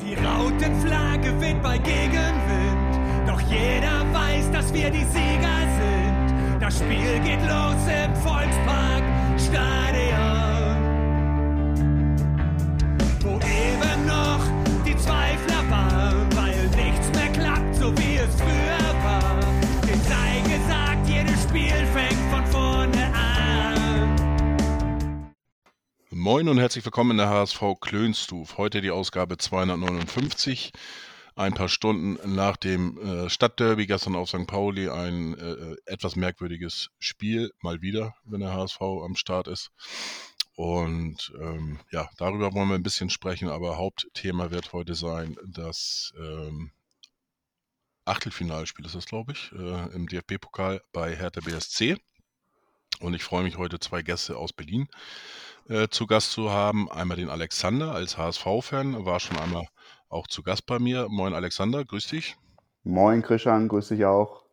Die Rautenflagge weht bei Gegenwind, doch jeder weiß, dass wir die Sieger sind. Das Spiel geht los im Volkspark Moin und herzlich willkommen in der HSV Klönstuf. Heute die Ausgabe 259. Ein paar Stunden nach dem äh, Stadtderby gestern auf St. Pauli. Ein äh, etwas merkwürdiges Spiel, mal wieder, wenn der HSV am Start ist. Und ähm, ja, darüber wollen wir ein bisschen sprechen, aber Hauptthema wird heute sein, das ähm, Achtelfinalspiel ist das, glaube ich, äh, im DFB-Pokal bei Hertha BSC. Und ich freue mich heute zwei Gäste aus Berlin äh, zu Gast zu haben. Einmal den Alexander als HSV-Fan, war schon einmal auch zu Gast bei mir. Moin Alexander, grüß dich. Moin Christian, grüß dich auch.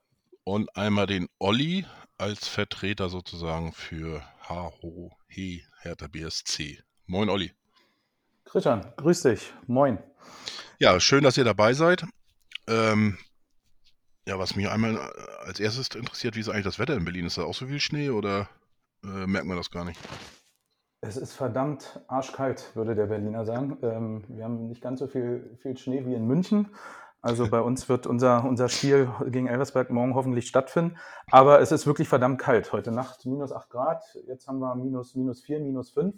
Und einmal den Olli als Vertreter sozusagen für HO He Hertha BSC. Moin Olli. Christian, grüß dich. Moin. Ja, schön, dass ihr dabei seid. Ähm, ja, was mich einmal äh, als erstes interessiert, wie ist eigentlich das Wetter in Berlin? Ist da auch so viel Schnee oder äh, merkt man das gar nicht? Es ist verdammt arschkalt, würde der Berliner sagen. Ähm, wir haben nicht ganz so viel, viel Schnee wie in München. Also bei uns wird unser, unser Spiel gegen Elversberg morgen hoffentlich stattfinden. Aber es ist wirklich verdammt kalt. Heute Nacht minus 8 Grad, jetzt haben wir minus, minus 4, minus 5.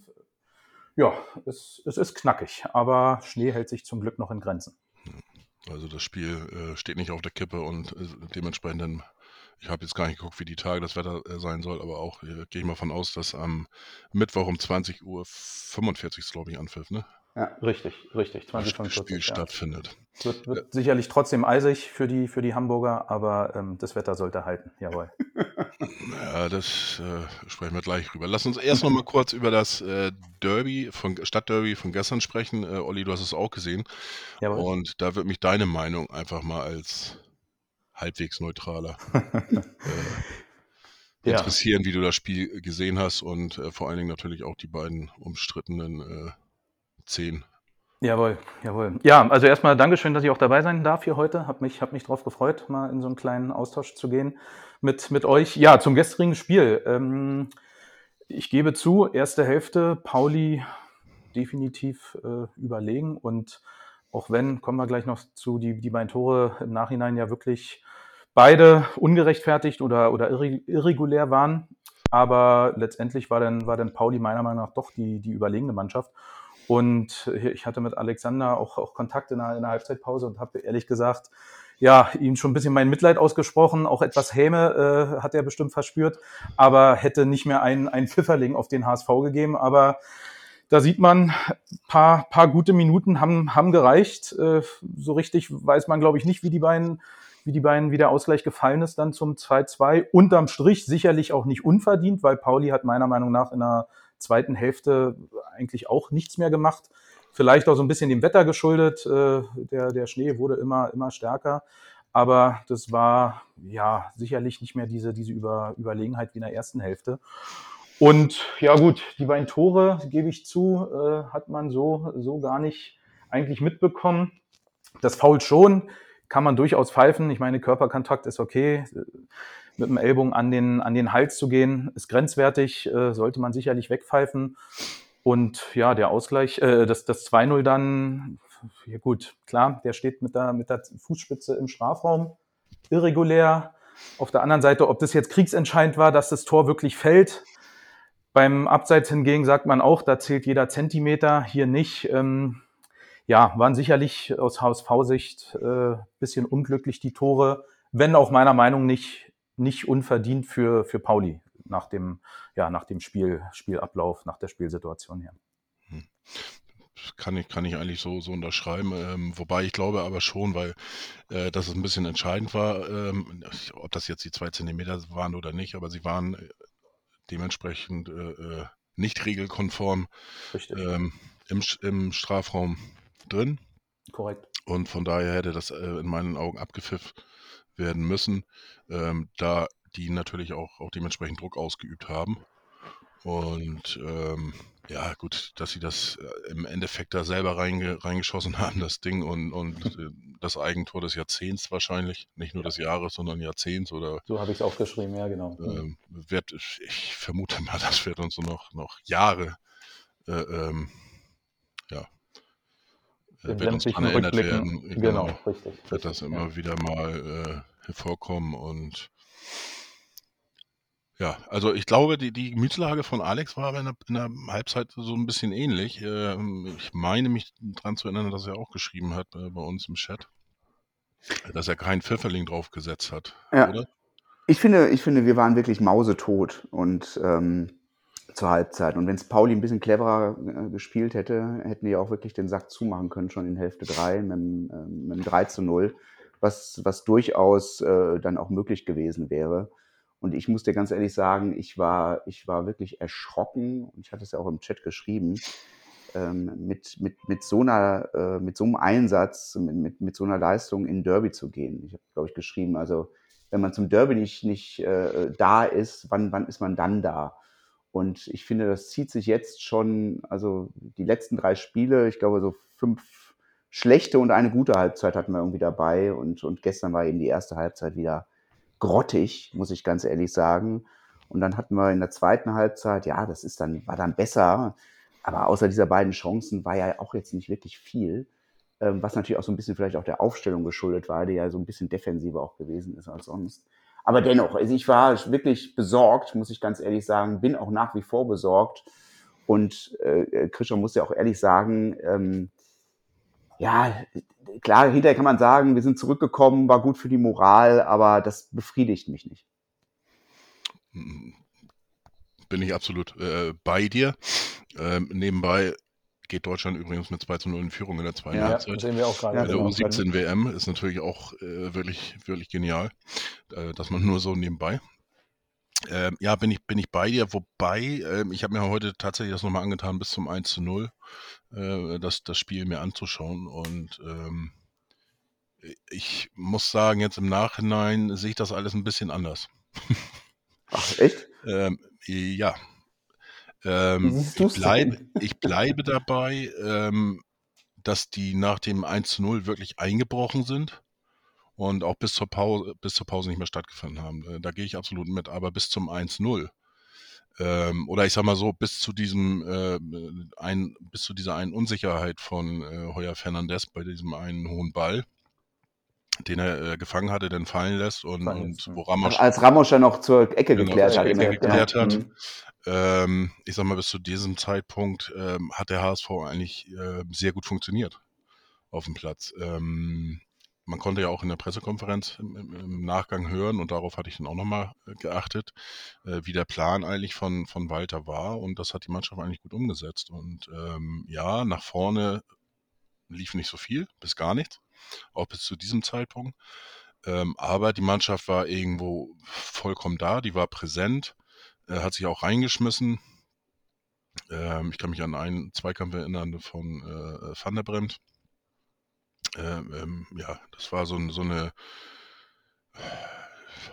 Ja, es, es ist knackig, aber Schnee hält sich zum Glück noch in Grenzen. Also das Spiel äh, steht nicht auf der Kippe und äh, dementsprechend, dann, ich habe jetzt gar nicht geguckt, wie die Tage das Wetter äh, sein soll, aber auch äh, gehe ich mal von aus, dass am Mittwoch um 20 Uhr 45 glaube ich, anpfiff, ne? Ja, richtig, richtig. Das 2045, Spiel ja. stattfindet. Wird, wird sicherlich trotzdem eisig für die, für die Hamburger, aber ähm, das Wetter sollte halten. Jawohl. Ja, das äh, sprechen wir gleich drüber. Lass uns erst noch mal kurz über das äh, Derby von Stadtderby von gestern sprechen. Äh, Olli, du hast es auch gesehen. Jawohl. Und da wird mich deine Meinung einfach mal als halbwegs neutraler äh, Ja. interessieren, wie du das Spiel gesehen hast und äh, vor allen Dingen natürlich auch die beiden umstrittenen äh, zehn. Jawohl, jawohl. Ja, also erstmal Dankeschön, dass ich auch dabei sein darf hier heute. Hab mich, hab mich drauf gefreut, mal in so einen kleinen Austausch zu gehen mit, mit euch. Ja, zum gestrigen Spiel. Ähm, ich gebe zu, erste Hälfte, Pauli definitiv äh, überlegen und auch wenn, kommen wir gleich noch zu, die, die beiden Tore im Nachhinein ja wirklich beide ungerechtfertigt oder, oder irre- irregulär waren. Aber letztendlich war dann, war dann Pauli meiner Meinung nach doch die, die überlegene Mannschaft. Und ich hatte mit Alexander auch, auch Kontakt in der, in der Halbzeitpause und habe ehrlich gesagt, ja, ihm schon ein bisschen mein Mitleid ausgesprochen. Auch etwas Häme äh, hat er bestimmt verspürt, aber hätte nicht mehr einen, einen Pfifferling auf den HSV gegeben. Aber da sieht man, paar, paar gute Minuten haben, haben gereicht. Äh, so richtig weiß man, glaube ich, nicht, wie die beiden, wie die beiden, wie der Ausgleich gefallen ist dann zum 2-2. Unterm Strich sicherlich auch nicht unverdient, weil Pauli hat meiner Meinung nach in der zweiten Hälfte eigentlich auch nichts mehr gemacht. Vielleicht auch so ein bisschen dem Wetter geschuldet. Äh, der, der Schnee wurde immer, immer stärker. Aber das war ja sicherlich nicht mehr diese, diese Über, Überlegenheit wie in der ersten Hälfte. Und ja gut, die beiden Tore, gebe ich zu, äh, hat man so, so gar nicht eigentlich mitbekommen. Das Foul schon, kann man durchaus pfeifen. Ich meine, Körperkontakt ist okay. Mit dem Ellbogen an den, an den Hals zu gehen, ist grenzwertig, äh, sollte man sicherlich wegpfeifen. Und ja, der Ausgleich, äh, das, das 2-0 dann, ja gut, klar, der steht mit der, mit der Fußspitze im Strafraum, irregulär. Auf der anderen Seite, ob das jetzt kriegsentscheidend war, dass das Tor wirklich fällt. Beim Abseits hingegen sagt man auch, da zählt jeder Zentimeter, hier nicht. Ähm, ja, waren sicherlich aus HSV-Sicht äh, bisschen unglücklich die Tore, wenn auch meiner Meinung nicht, nicht unverdient für, für Pauli nach dem, ja, nach dem Spiel, Spielablauf, nach der Spielsituation her. Kann ich, kann ich eigentlich so, so unterschreiben. Ähm, wobei ich glaube aber schon, weil äh, dass es ein bisschen entscheidend war, ähm, ob das jetzt die zwei Zentimeter waren oder nicht, aber sie waren äh, dementsprechend äh, äh, nicht regelkonform ähm, im, im Strafraum drin. korrekt. Und von daher hätte das äh, in meinen Augen abgepfiffen werden müssen, ähm, da die natürlich auch, auch dementsprechend Druck ausgeübt haben. Und ähm, ja, gut, dass sie das äh, im Endeffekt da selber reinge reingeschossen haben, das Ding, und, und äh, das Eigentor des Jahrzehnts wahrscheinlich, nicht nur des Jahres, sondern Jahrzehnts oder So habe ich es aufgeschrieben, ja, genau. ähm, wird, ich vermute mal, das wird uns so noch, noch Jahre, äh, ähm, ja, äh, uns sämtlichen daran erinnert werden, genau, genau, richtig. wird das immer ja. wieder mal äh, hervorkommen und ja, also ich glaube, die, die Gemütslage von Alex war in der, in der Halbzeit so ein bisschen ähnlich. Ähm, ich meine mich daran zu erinnern, dass er auch geschrieben hat äh, bei uns im Chat, dass er keinen Pfifferling draufgesetzt hat, Ja. oder? Ich finde, ich finde, wir waren wirklich mausetot und ähm, zur Halbzeit. Und wenn es Pauli ein bisschen cleverer äh, gespielt hätte, hätten die auch wirklich den Sack zumachen können, schon in Hälfte 3 mit, dem, ähm, mit dem 3 zu 0, was, was durchaus äh, dann auch möglich gewesen wäre. Und ich muss dir ganz ehrlich sagen, ich war, ich war wirklich erschrocken, und ich hatte es ja auch im Chat geschrieben, ähm, mit, mit, mit, so einer, äh, mit so einem Einsatz, mit, mit, mit so einer Leistung in Derby zu gehen. Ich habe, glaube ich, geschrieben, also wenn man zum Derby nicht, nicht äh, da ist, wann, wann ist man dann da? Und ich finde, das zieht sich jetzt schon, also die letzten drei Spiele, ich glaube, so fünf schlechte und eine gute Halbzeit hatten wir irgendwie dabei. Und, und gestern war eben die erste Halbzeit wieder grottig, muss ich ganz ehrlich sagen. Und dann hatten wir in der zweiten Halbzeit, ja, das ist dann, war dann besser. Aber außer dieser beiden Chancen war ja auch jetzt nicht wirklich viel. Ähm, was natürlich auch so ein bisschen vielleicht auch der Aufstellung geschuldet war, die ja so ein bisschen defensiver auch gewesen ist als sonst. Aber dennoch, also ich war wirklich besorgt, muss ich ganz ehrlich sagen, bin auch nach wie vor besorgt. Und äh, Christian muss ja auch ehrlich sagen, ähm, ja, klar, hinterher kann man sagen, wir sind zurückgekommen, war gut für die Moral, aber das befriedigt mich nicht. Bin ich absolut äh, bei dir. Ähm, nebenbei geht Deutschland übrigens mit 2 zu 0 in Führung in der zweiten Ja, Halbzeit. sehen wir auch gerade. Bei der genau. U17 WM ist natürlich auch äh, wirklich, wirklich genial, äh, dass man nur so nebenbei. Ähm, ja, bin ich, bin ich bei dir, wobei, ähm, ich habe mir heute tatsächlich das nochmal angetan, bis zum 1 zu 0, äh, das, das Spiel mir anzuschauen. Und ähm, ich muss sagen, jetzt im Nachhinein sehe ich das alles ein bisschen anders. Ach, echt? Ähm, ja. Ähm, ich, bleib, ich bleibe dabei, ähm, dass die nach dem 1 zu 0 wirklich eingebrochen sind und auch bis zur Pause, bis zur Pause nicht mehr stattgefunden haben. Äh, Da gehe ich absolut mit, aber bis zum 1-0. Ähm, oder ich sag mal so, bis zu diesem äh, ein, bis zu dieser einen Unsicherheit von äh, Heuer Fernandez bei diesem einen hohen Ball, den er äh, gefangen hatte, dann fallen lässt und, Fallen und wo Ramos als Ramos ja noch zur Ecke Genau, geklärt hat. Ecke geklärt hat. Mhm. Ähm, ich sag mal, bis zu diesem Zeitpunkt ähm, hat der HSV eigentlich äh, sehr gut funktioniert auf dem Platz. Ähm, man konnte ja auch in der Pressekonferenz im, im, Nachgang hören und darauf hatte ich dann auch nochmal geachtet, äh, wie der Plan eigentlich von, von Walter war und das hat die Mannschaft eigentlich gut umgesetzt. Und ähm, ja, nach vorne lief nicht so viel, bis gar nichts, auch bis zu diesem Zeitpunkt. Ähm, aber die Mannschaft war irgendwo vollkommen da, die war präsent, äh, hat sich auch reingeschmissen. Ähm, ich kann mich an einen Zweikampf erinnern von äh, Van der Bremt. Ähm, ähm, ja, das war so, so eine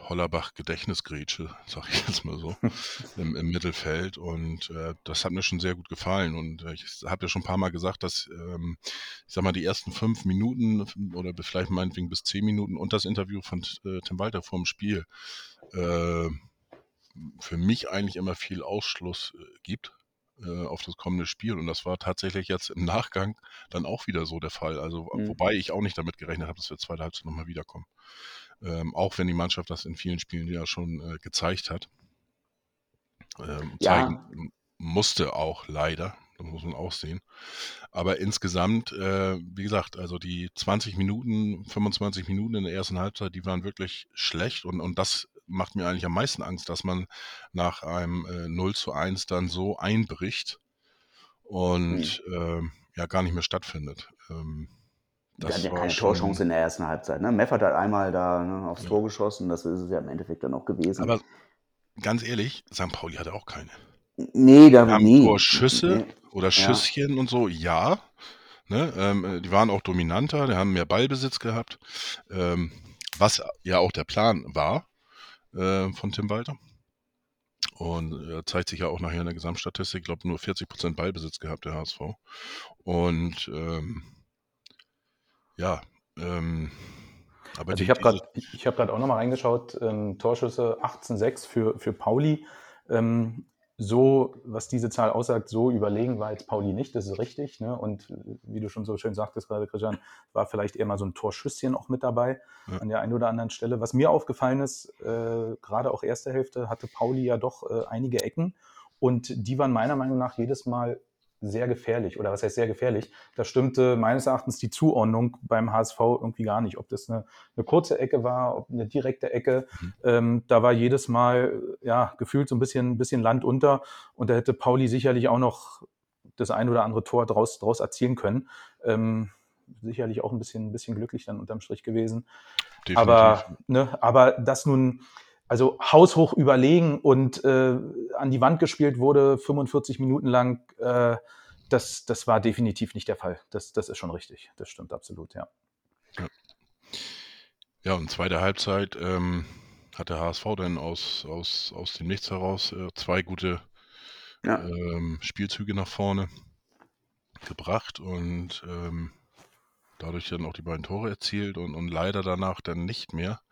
Hollerbach-Gedächtnisgrätsche, sag ich jetzt mal so, im, im Mittelfeld. Und äh, das hat mir schon sehr gut gefallen. Und äh, ich habe ja schon ein paar Mal gesagt, dass, ähm, ich sag mal, die ersten fünf Minuten oder vielleicht meinetwegen bis zehn Minuten und das Interview von äh, Tim Walter vor dem Spiel äh, für mich eigentlich immer viel Ausschluss äh, gibt äh, auf das kommende Spiel. Und das war tatsächlich jetzt im Nachgang dann auch wieder so der Fall. Also, Mhm. wobei ich auch nicht damit gerechnet habe, dass wir zweite Halbzeit nochmal wiederkommen. Ähm, auch wenn die Mannschaft das in vielen Spielen ja schon äh, gezeigt hat. Ähm, Ja. zeigen musste auch leider, das muss man auch sehen. Aber insgesamt, äh, wie gesagt, also die 20 Minuten, 25 Minuten in der ersten Halbzeit, die waren wirklich schlecht und, und das macht mir eigentlich am meisten Angst, dass man nach einem äh, 0 zu 1 dann so einbricht und ähm, ja gar nicht mehr stattfindet. Ähm, das hatten ja keine schon- Torchance in der ersten Halbzeit. Ne? Meffert hat einmal da ne, aufs Ja. Tor geschossen, das ist es ja im Endeffekt dann auch gewesen. Aber ganz ehrlich, St. Pauli hatte auch keine. nee, da haben nee. Torschüsse Nee. oder Schüsschen und so, ja. Ne, ähm, äh, die waren auch dominanter, die haben mehr Ballbesitz gehabt, ähm, was ja auch der Plan war äh, von Tim Walter. Und äh, zeigt sich ja auch nachher in der Gesamtstatistik, ich glaube, nur 40 Prozent Ballbesitz gehabt, der HSV. Und ähm, ja, ähm, aber Also ich habe gerade ich habe gerade auch nochmal reingeschaut, ähm, Torschüsse 18-6 für, für Pauli. Ähm, so, was diese Zahl aussagt, so überlegen war jetzt Pauli nicht, das ist richtig. Ne? Und wie du schon so schön sagtest gerade, Christian, war vielleicht eher mal so ein Torschüsschen auch mit dabei Ja. an der einen oder anderen Stelle. Was mir aufgefallen ist, äh, gerade auch erste Hälfte, hatte Pauli ja doch äh, einige Ecken und die waren meiner Meinung nach jedes Mal sehr gefährlich. Oder was heißt sehr gefährlich? Da stimmte meines Erachtens die Zuordnung beim HSV irgendwie gar nicht. Ob das eine, eine kurze Ecke war, ob eine direkte Ecke. Mhm. Ähm, da war jedes Mal ja gefühlt so ein bisschen, ein bisschen Land unter. Und da hätte Pauli sicherlich auch noch das ein oder andere Tor draus, draus erzielen können. Ähm, sicherlich auch ein bisschen, ein bisschen glücklich dann unterm Strich gewesen. definitiv. Aber, ne, aber das nun, also haushoch überlegen und äh, an die Wand gespielt wurde, 45 Minuten lang, äh, das, das war definitiv nicht der Fall. Das, das ist schon richtig. Das stimmt absolut, ja. Ja, und zweite Halbzeit ähm, hat der HSV dann aus, aus, aus dem Nichts heraus äh, zwei gute Ja. ähm, Spielzüge nach vorne gebracht und ähm, dadurch dann auch die beiden Tore erzielt und, und leider danach dann nicht mehr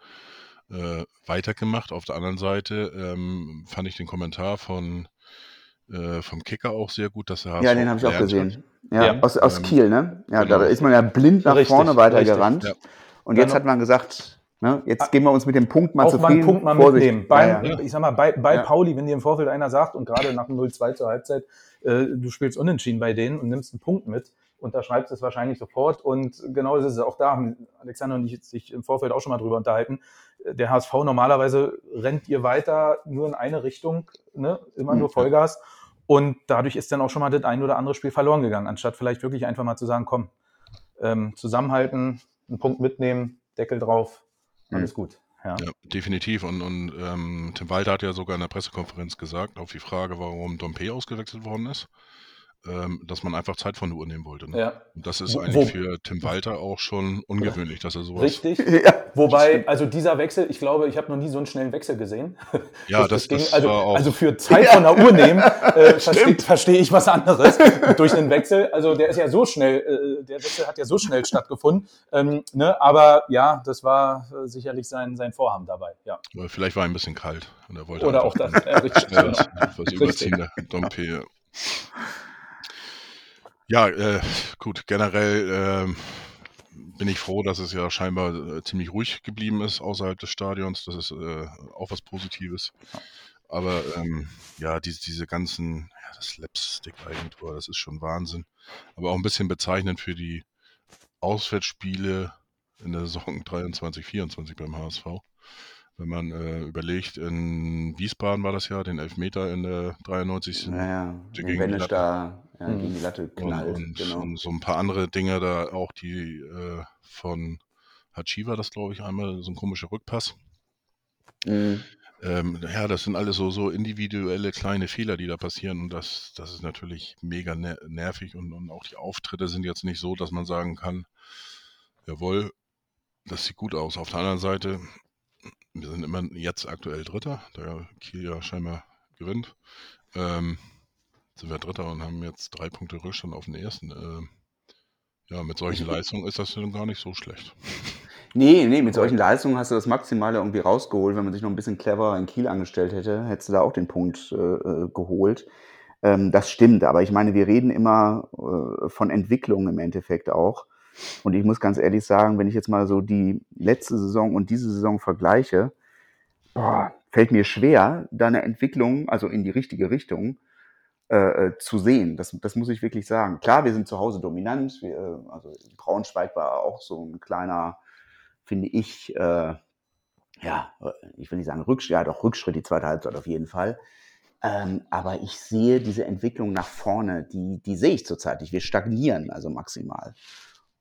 äh, weitergemacht. Auf der anderen Seite ähm, fand ich den Kommentar von äh, vom Kicker auch sehr gut, dass HSV Ja, den habe ich auch gesehen. Ja, Ja. aus, aus Ähm, Kiel, ne? Ja, da genau. ist man ja blind nach Richtig, vorne weitergerannt. richtig, Und jetzt hat man gesagt, ne, jetzt geben wir uns mit dem Punkt mal auch mal zufrieden. einen Punkt mal Vorsicht. mitnehmen. Beim, Ja, ja. Ich sag mal, bei, bei Ja. Pauli, wenn dir im Vorfeld einer sagt und gerade nach dem 0-2 zur Halbzeit, äh, du spielst unentschieden bei denen und nimmst einen Punkt mit, unterschreibst es wahrscheinlich sofort. Und genau das ist es auch da, haben Alexander und ich sich im Vorfeld auch schon mal drüber unterhalten. Der HSV normalerweise rennt ihr weiter nur in eine Richtung, ne? immer nur Mhm. Vollgas. Und dadurch ist dann auch schon mal das ein oder andere Spiel verloren gegangen, anstatt vielleicht wirklich einfach mal zu sagen, komm, ähm, zusammenhalten, einen Punkt mitnehmen, Deckel drauf, alles gut. Ja. Ja, definitiv. Und, und ähm, Tim Walter hat ja sogar in der Pressekonferenz gesagt, auf die Frage, warum Dompe ausgewechselt worden ist, ähm, dass man einfach Zeit von der Uhr nehmen wollte. Ne? Ja. Und das ist Wo- eigentlich wo- für Tim Walter auch schon ungewöhnlich, dass er sowas. Richtig. Ja. Wobei, also dieser Wechsel, ich glaube, ich habe noch nie so einen schnellen Wechsel gesehen. Ja, das, ging, das also, war auch. also für Zeit von der Uhr nehmen, äh, verstehe versteh ich was anderes durch den Wechsel. Also der ist ja so schnell, äh, der Wechsel hat ja so schnell stattgefunden. Ähm, ne? Aber ja, das war äh, sicherlich sein, sein Vorhaben dabei. Ja. weil vielleicht war er ein bisschen kalt und er wollte Oder auch das. Ja, richtig, schnell genau. was, was überziehen, der Dompe. Ja. Äh, gut, generell ähm, bin ich froh, dass es ja scheinbar äh, ziemlich ruhig geblieben ist außerhalb des Stadions. Das ist äh, auch was Positives. Aber ähm, ja, diese, diese ganzen, ja, das Slapstick-Eigentor, das ist schon Wahnsinn. Aber auch ein bisschen bezeichnend für die Auswärtsspiele in der Saison 23, 24 beim HSV. Wenn man äh, überlegt, in Wiesbaden war das ja, den Elfmeter in der 93. Naja, Die wenn gegen die Wennisch Latte. da ja, Mhm. gegen die Latte Und, knallt. und, genau. und so ein paar andere Dinge da, auch die äh, von Hachi war das, glaube ich, einmal, so ein komischer Rückpass. Mhm. Ähm, ja, das sind alles so, so individuelle kleine Fehler, die da passieren und das, das ist natürlich mega ner nervig und, und auch die Auftritte sind jetzt nicht so, dass man sagen kann, jawohl, das sieht gut aus. Auf der anderen Seite, wir sind immer jetzt aktuell Dritter, da Kiel ja scheinbar gewinnt. Ähm, sind wir Dritter und haben jetzt drei Punkte Rückstand auf den ersten. Ähm, ja, mit solchen Leistungen ist das dann gar nicht so schlecht. Nee, nee, mit solchen Leistungen hast du das Maximale irgendwie rausgeholt. Wenn man sich noch ein bisschen cleverer in Kiel angestellt hätte, hättest du da auch den Punkt äh, äh, geholt. Ähm, das stimmt, aber ich meine, wir reden immer äh, von Entwicklung im Endeffekt auch. Und ich muss ganz ehrlich sagen, wenn ich jetzt mal so die letzte Saison und diese Saison vergleiche, boah, fällt mir schwer, da eine Entwicklung, also in die richtige Richtung, äh, äh, zu sehen. Das, das muss ich wirklich sagen. Klar, wir sind zu Hause dominant. Wir, äh, also Braunschweig war auch so ein kleiner, finde ich, äh, ja, ich will nicht sagen Rückschritt, ja doch Rückschritt, die zweite Halbzeit auf jeden Fall. Ähm, aber ich sehe diese Entwicklung nach vorne, die, die sehe ich zurzeit nicht. Wir stagnieren also maximal.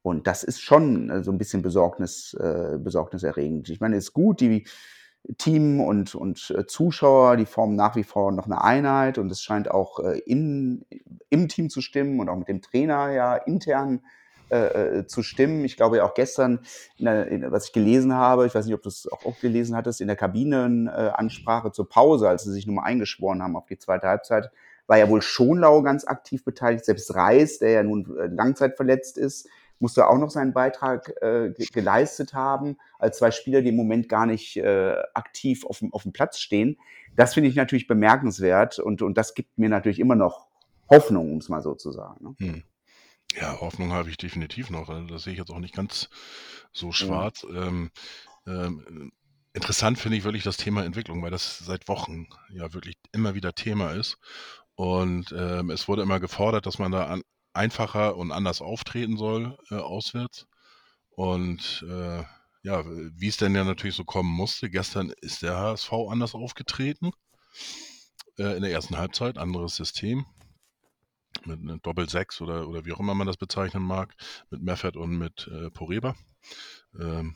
Und das ist schon äh, so ein bisschen Besorgnis, äh, besorgniserregend. Ich meine, es ist gut, die Team und, und äh, Zuschauer, die formen nach wie vor noch eine Einheit und es scheint auch äh, in, im Team zu stimmen und auch mit dem Trainer ja intern äh, äh, zu stimmen. Ich glaube ja auch gestern, in der, in, was ich gelesen habe, ich weiß nicht, ob du es auch, auch gelesen hattest, in der Kabinenansprache äh, zur Pause, als sie sich nochmal eingeschworen haben auf die zweite Halbzeit, war ja wohl Schonlau ganz aktiv beteiligt. Selbst Reis, der ja nun langzeitverletzt ist, musste auch noch seinen Beitrag äh, geleistet haben, als zwei Spieler, die im Moment gar nicht äh, aktiv auf dem, auf dem Platz stehen. Das finde ich natürlich bemerkenswert und, und das gibt mir natürlich immer noch Hoffnung, um es mal so zu sagen. Ne? Hm. Ja, Hoffnung habe ich definitiv noch. Also das sehe ich jetzt auch nicht ganz so schwarz. Ja. Ähm, ähm, interessant finde ich wirklich das Thema Entwicklung, weil das seit Wochen ja wirklich immer wieder Thema ist. Und ähm, es wurde immer gefordert, dass man da an, einfacher und anders auftreten soll äh, auswärts. Und äh, ja, wie es denn ja natürlich so kommen musste, gestern ist der HSV anders aufgetreten. Äh, in der ersten Halbzeit, anderes System mit einem Doppel-6 oder, oder wie auch immer man das bezeichnen mag, mit Meffert und mit äh, Poreba. Ähm,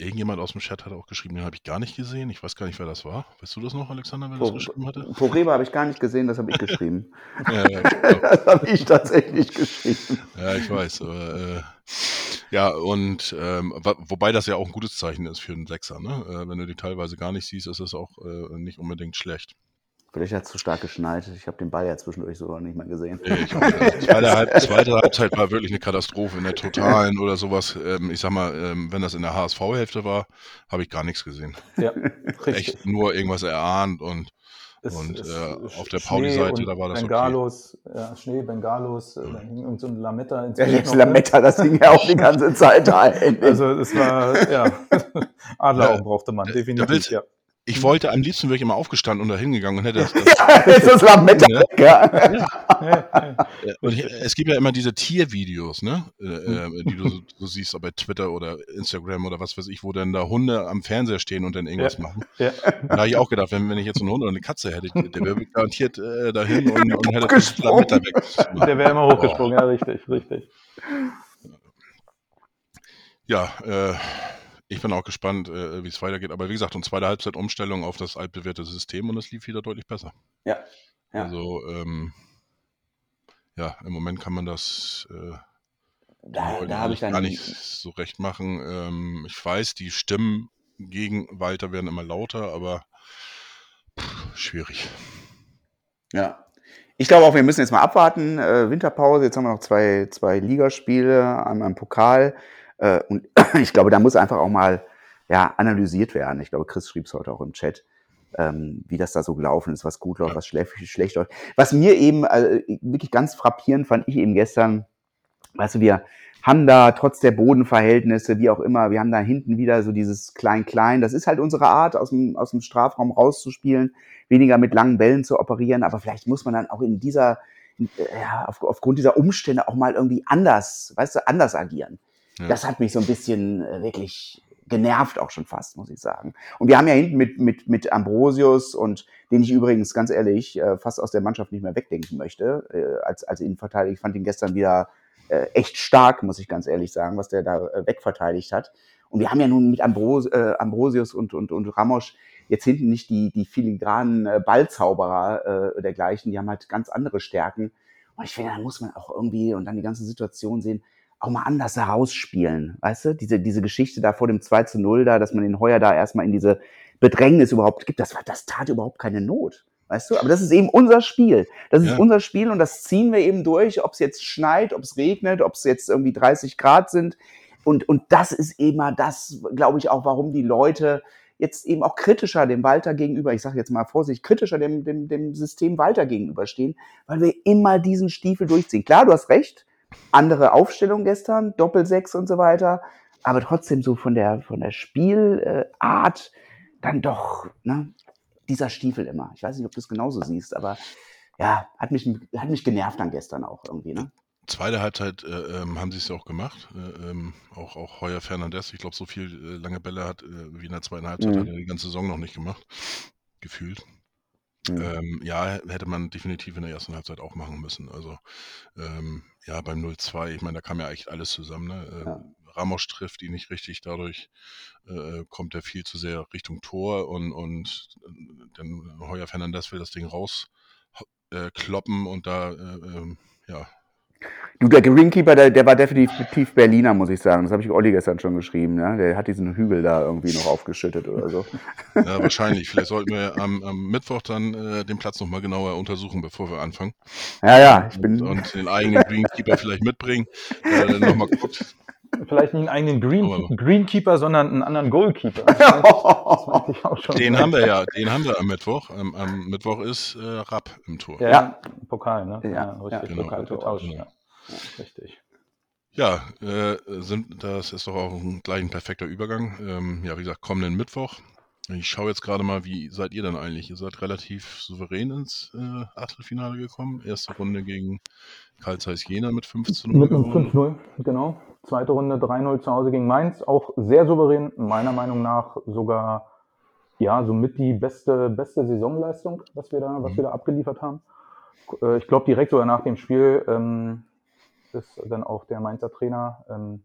irgendjemand aus dem Chat hat auch geschrieben, den habe ich gar nicht gesehen. Ich weiß gar nicht, wer das war. Weißt du das noch, Alexander, wer das geschrieben hatte? Poreba habe ich gar nicht gesehen, das habe ich geschrieben. ja, ja, das habe ich tatsächlich geschrieben. Ja, ich weiß. Aber, äh, ja, und ähm, wobei das ja auch ein gutes Zeichen ist für einen Sechser. Ne? Äh, wenn du die teilweise gar nicht siehst, ist das auch äh, nicht unbedingt schlecht. Vielleicht hat es zu stark geschneit. Ich habe den Ball ja zwischendurch sogar nicht mehr gesehen. Nee, ich zweite, Halb, zweite Halbzeit war wirklich eine Katastrophe in der Totalen oder sowas. Ähm, ich sag mal, ähm, wenn das in der HSV-Hälfte war, habe ich gar nichts gesehen. Ja, richtig. Echt nur irgendwas erahnt und, es, und es, äh, auf der Pauli-Seite, da war das Bengalos, okay. ja, Schnee, Bengalos, äh, dann hing so ein Lametta ins Ja, das Lametta, das hing ja auch die ganze Zeit ein. Also es war, ja, Adleraugen ja, braucht man, definitiv, ja. Ich wollte, am liebsten wäre ich immer aufgestanden und da hingegangen und hätte das. das ja, ist das Lametta ne? ja. ja. Und ich, es gibt ja immer diese Tiervideos, ne? Äh, äh die du, du siehst, ob bei Twitter oder Instagram oder was weiß ich, wo dann da Hunde am Fernseher stehen und dann irgendwas ja. machen. Ja. Da habe ich auch gedacht, wenn, wenn ich jetzt einen Hund oder eine Katze hätte, der wäre garantiert äh, dahin und, und hätte das Lametta weg. Der wäre immer hochgesprungen, oh. ja, richtig, richtig. Ja, äh, ich bin auch gespannt, äh, wie es weitergeht. Aber wie gesagt, und zweite Halbzeit Umstellung auf das altbewährte System und es lief wieder deutlich besser. Ja. ja. Also, ähm, ja, im Moment kann man das äh, da, da habe ich dann gar nicht so recht machen. Ähm, ich weiß, die Stimmen gegen Walter werden immer lauter, aber pff, schwierig. Ja. Ich glaube auch, wir müssen jetzt mal abwarten. Äh, Winterpause, jetzt haben wir noch zwei, zwei Ligaspiele, einmal im Pokal. Äh, und ich glaube, da muss einfach auch mal ja, analysiert werden. Ich glaube, Chris schrieb es heute auch im Chat, ähm, wie das da so gelaufen ist, was gut läuft, was schlecht, schlecht läuft. Was mir eben äh, wirklich ganz frappierend fand ich eben gestern, weißt du, wir haben da trotz der Bodenverhältnisse, wie auch immer, wir haben da hinten wieder so dieses Klein-Klein. Das ist halt unsere Art, aus dem, aus dem Strafraum rauszuspielen, weniger mit langen Bällen zu operieren. Aber vielleicht muss man dann auch in dieser, ja, auf, aufgrund dieser Umstände auch mal irgendwie anders, weißt du, anders agieren. Das hat mich so ein bisschen äh, wirklich genervt auch schon fast, muss ich sagen. Und wir haben ja hinten mit, mit, mit Ambrosius und den ich übrigens ganz ehrlich äh, fast aus der Mannschaft nicht mehr wegdenken möchte, äh, als, als Innenverteidiger. Ich fand ihn gestern wieder äh, echt stark, muss ich ganz ehrlich sagen, was der da äh, wegverteidigt hat. Und wir haben ja nun mit Ambros, äh, Ambrosius und, und, und Ramos jetzt hinten nicht die, die filigranen äh, Ballzauberer äh, dergleichen, die haben halt ganz andere Stärken. Und ich finde, da muss man auch irgendwie und dann die ganze Situation sehen, auch mal anders herausspielen. Weißt du, diese, diese Geschichte da vor dem 2 zu 0 da, dass man den Heuer da erstmal in diese Bedrängnis überhaupt gibt, das, das tat überhaupt keine Not. Weißt du, aber das ist eben unser Spiel. Das ist ja. unser Spiel und das ziehen wir eben durch, ob es jetzt schneit, ob es regnet, ob es jetzt irgendwie 30 Grad sind. Und, und das ist eben mal das, glaube ich, auch, warum die Leute jetzt eben auch kritischer dem Walter gegenüber, ich sage jetzt mal vorsichtig, kritischer dem, dem, dem System Walter gegenüberstehen, weil wir immer diesen Stiefel durchziehen. Klar, du hast recht, andere Aufstellung gestern, Doppelsechs und so weiter, aber trotzdem so von der, von der Spielart dann doch, ne, dieser Stiefel immer. Ich weiß nicht, ob du es genauso siehst, aber ja, hat mich, hat mich genervt dann gestern auch irgendwie, ne? Zweite Halbzeit äh, ähm, haben sie es ja auch gemacht. Äh, ähm, auch, auch Heuer Fernandes. Ich glaube, so viel äh, lange Bälle hat äh, wie in der zweiten Halbzeit mhm. hat er die ganze Saison noch nicht gemacht. Gefühlt. Mhm. Ähm, ja, hätte man definitiv in der ersten Halbzeit auch machen müssen. Also ähm, ja, beim 0-2, ich meine, da kam ja echt alles zusammen. Ne? Ähm, ja. Ramos trifft ihn nicht richtig, dadurch äh, kommt er viel zu sehr Richtung Tor und, und äh, dann Heuer Fernandes will das Ding rauskloppen äh, und da, äh, ähm, ja, Du, der Greenkeeper, der, der war definitiv Berliner, muss ich sagen. Das habe ich Olli gestern schon geschrieben. Ne? Der hat diesen Hügel da irgendwie noch aufgeschüttet oder so. Ja, wahrscheinlich. Vielleicht sollten wir am, am Mittwoch dann äh, den Platz nochmal genauer untersuchen, bevor wir anfangen. Ja, ja, ich bin. Und, und den eigenen Greenkeeper vielleicht mitbringen. Äh, nochmal guckt. Vielleicht nicht einen eigenen Green, Greenkeeper, sondern einen anderen Goalkeeper. Den haben wir ja, den haben wir am Mittwoch. Am, am Mittwoch ist äh, Rapp im Tor. Ja, Ja. Pokal, ne? Ja, richtig. genau. Pokal getauscht. Genau. Ja. Richtig. Ja, äh, sind, das ist doch auch ein, gleich ein perfekter Übergang. Ähm, ja, wie gesagt, kommenden Mittwoch. Ich schaue jetzt gerade mal, wie seid ihr denn eigentlich? Ihr seid relativ souverän ins äh, Achtelfinale gekommen. Erste Runde gegen Karl Zeiss Jena mit 15 Mit einem gewonnen. 5-0, genau. Zweite Runde 3-0 zu Hause gegen Mainz. Auch sehr souverän, meiner Meinung nach sogar ja, somit die beste, beste Saisonleistung, was wir da, was Mhm. wir da abgeliefert haben. Äh, Ich glaube, direkt sogar nach dem Spiel ähm, ist dann auch der Mainzer Trainer ähm,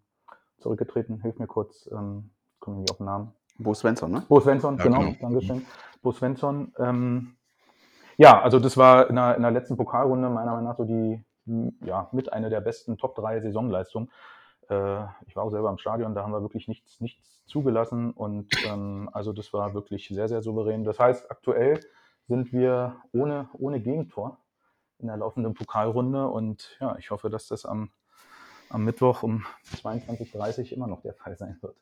zurückgetreten. Hilf mir kurz, ähm, ich komme nicht auf den Namen. Bo Svensson, ne? Bo Svensson, Ja, genau, genau. Dankeschön. Bo Svensson. Ähm, ja, also das war in der, in der letzten Pokalrunde meiner Meinung nach so die, ja, mit einer der besten Top 3 Saisonleistungen. Äh, ich war auch selber im Stadion, da haben wir wirklich nichts, nichts zugelassen und ähm, also das war wirklich sehr, sehr souverän. Das heißt, aktuell sind wir ohne, ohne Gegentor in der laufenden Pokalrunde und ja, ich hoffe, dass das am, am Mittwoch um 22.30 Uhr immer noch der Fall sein wird.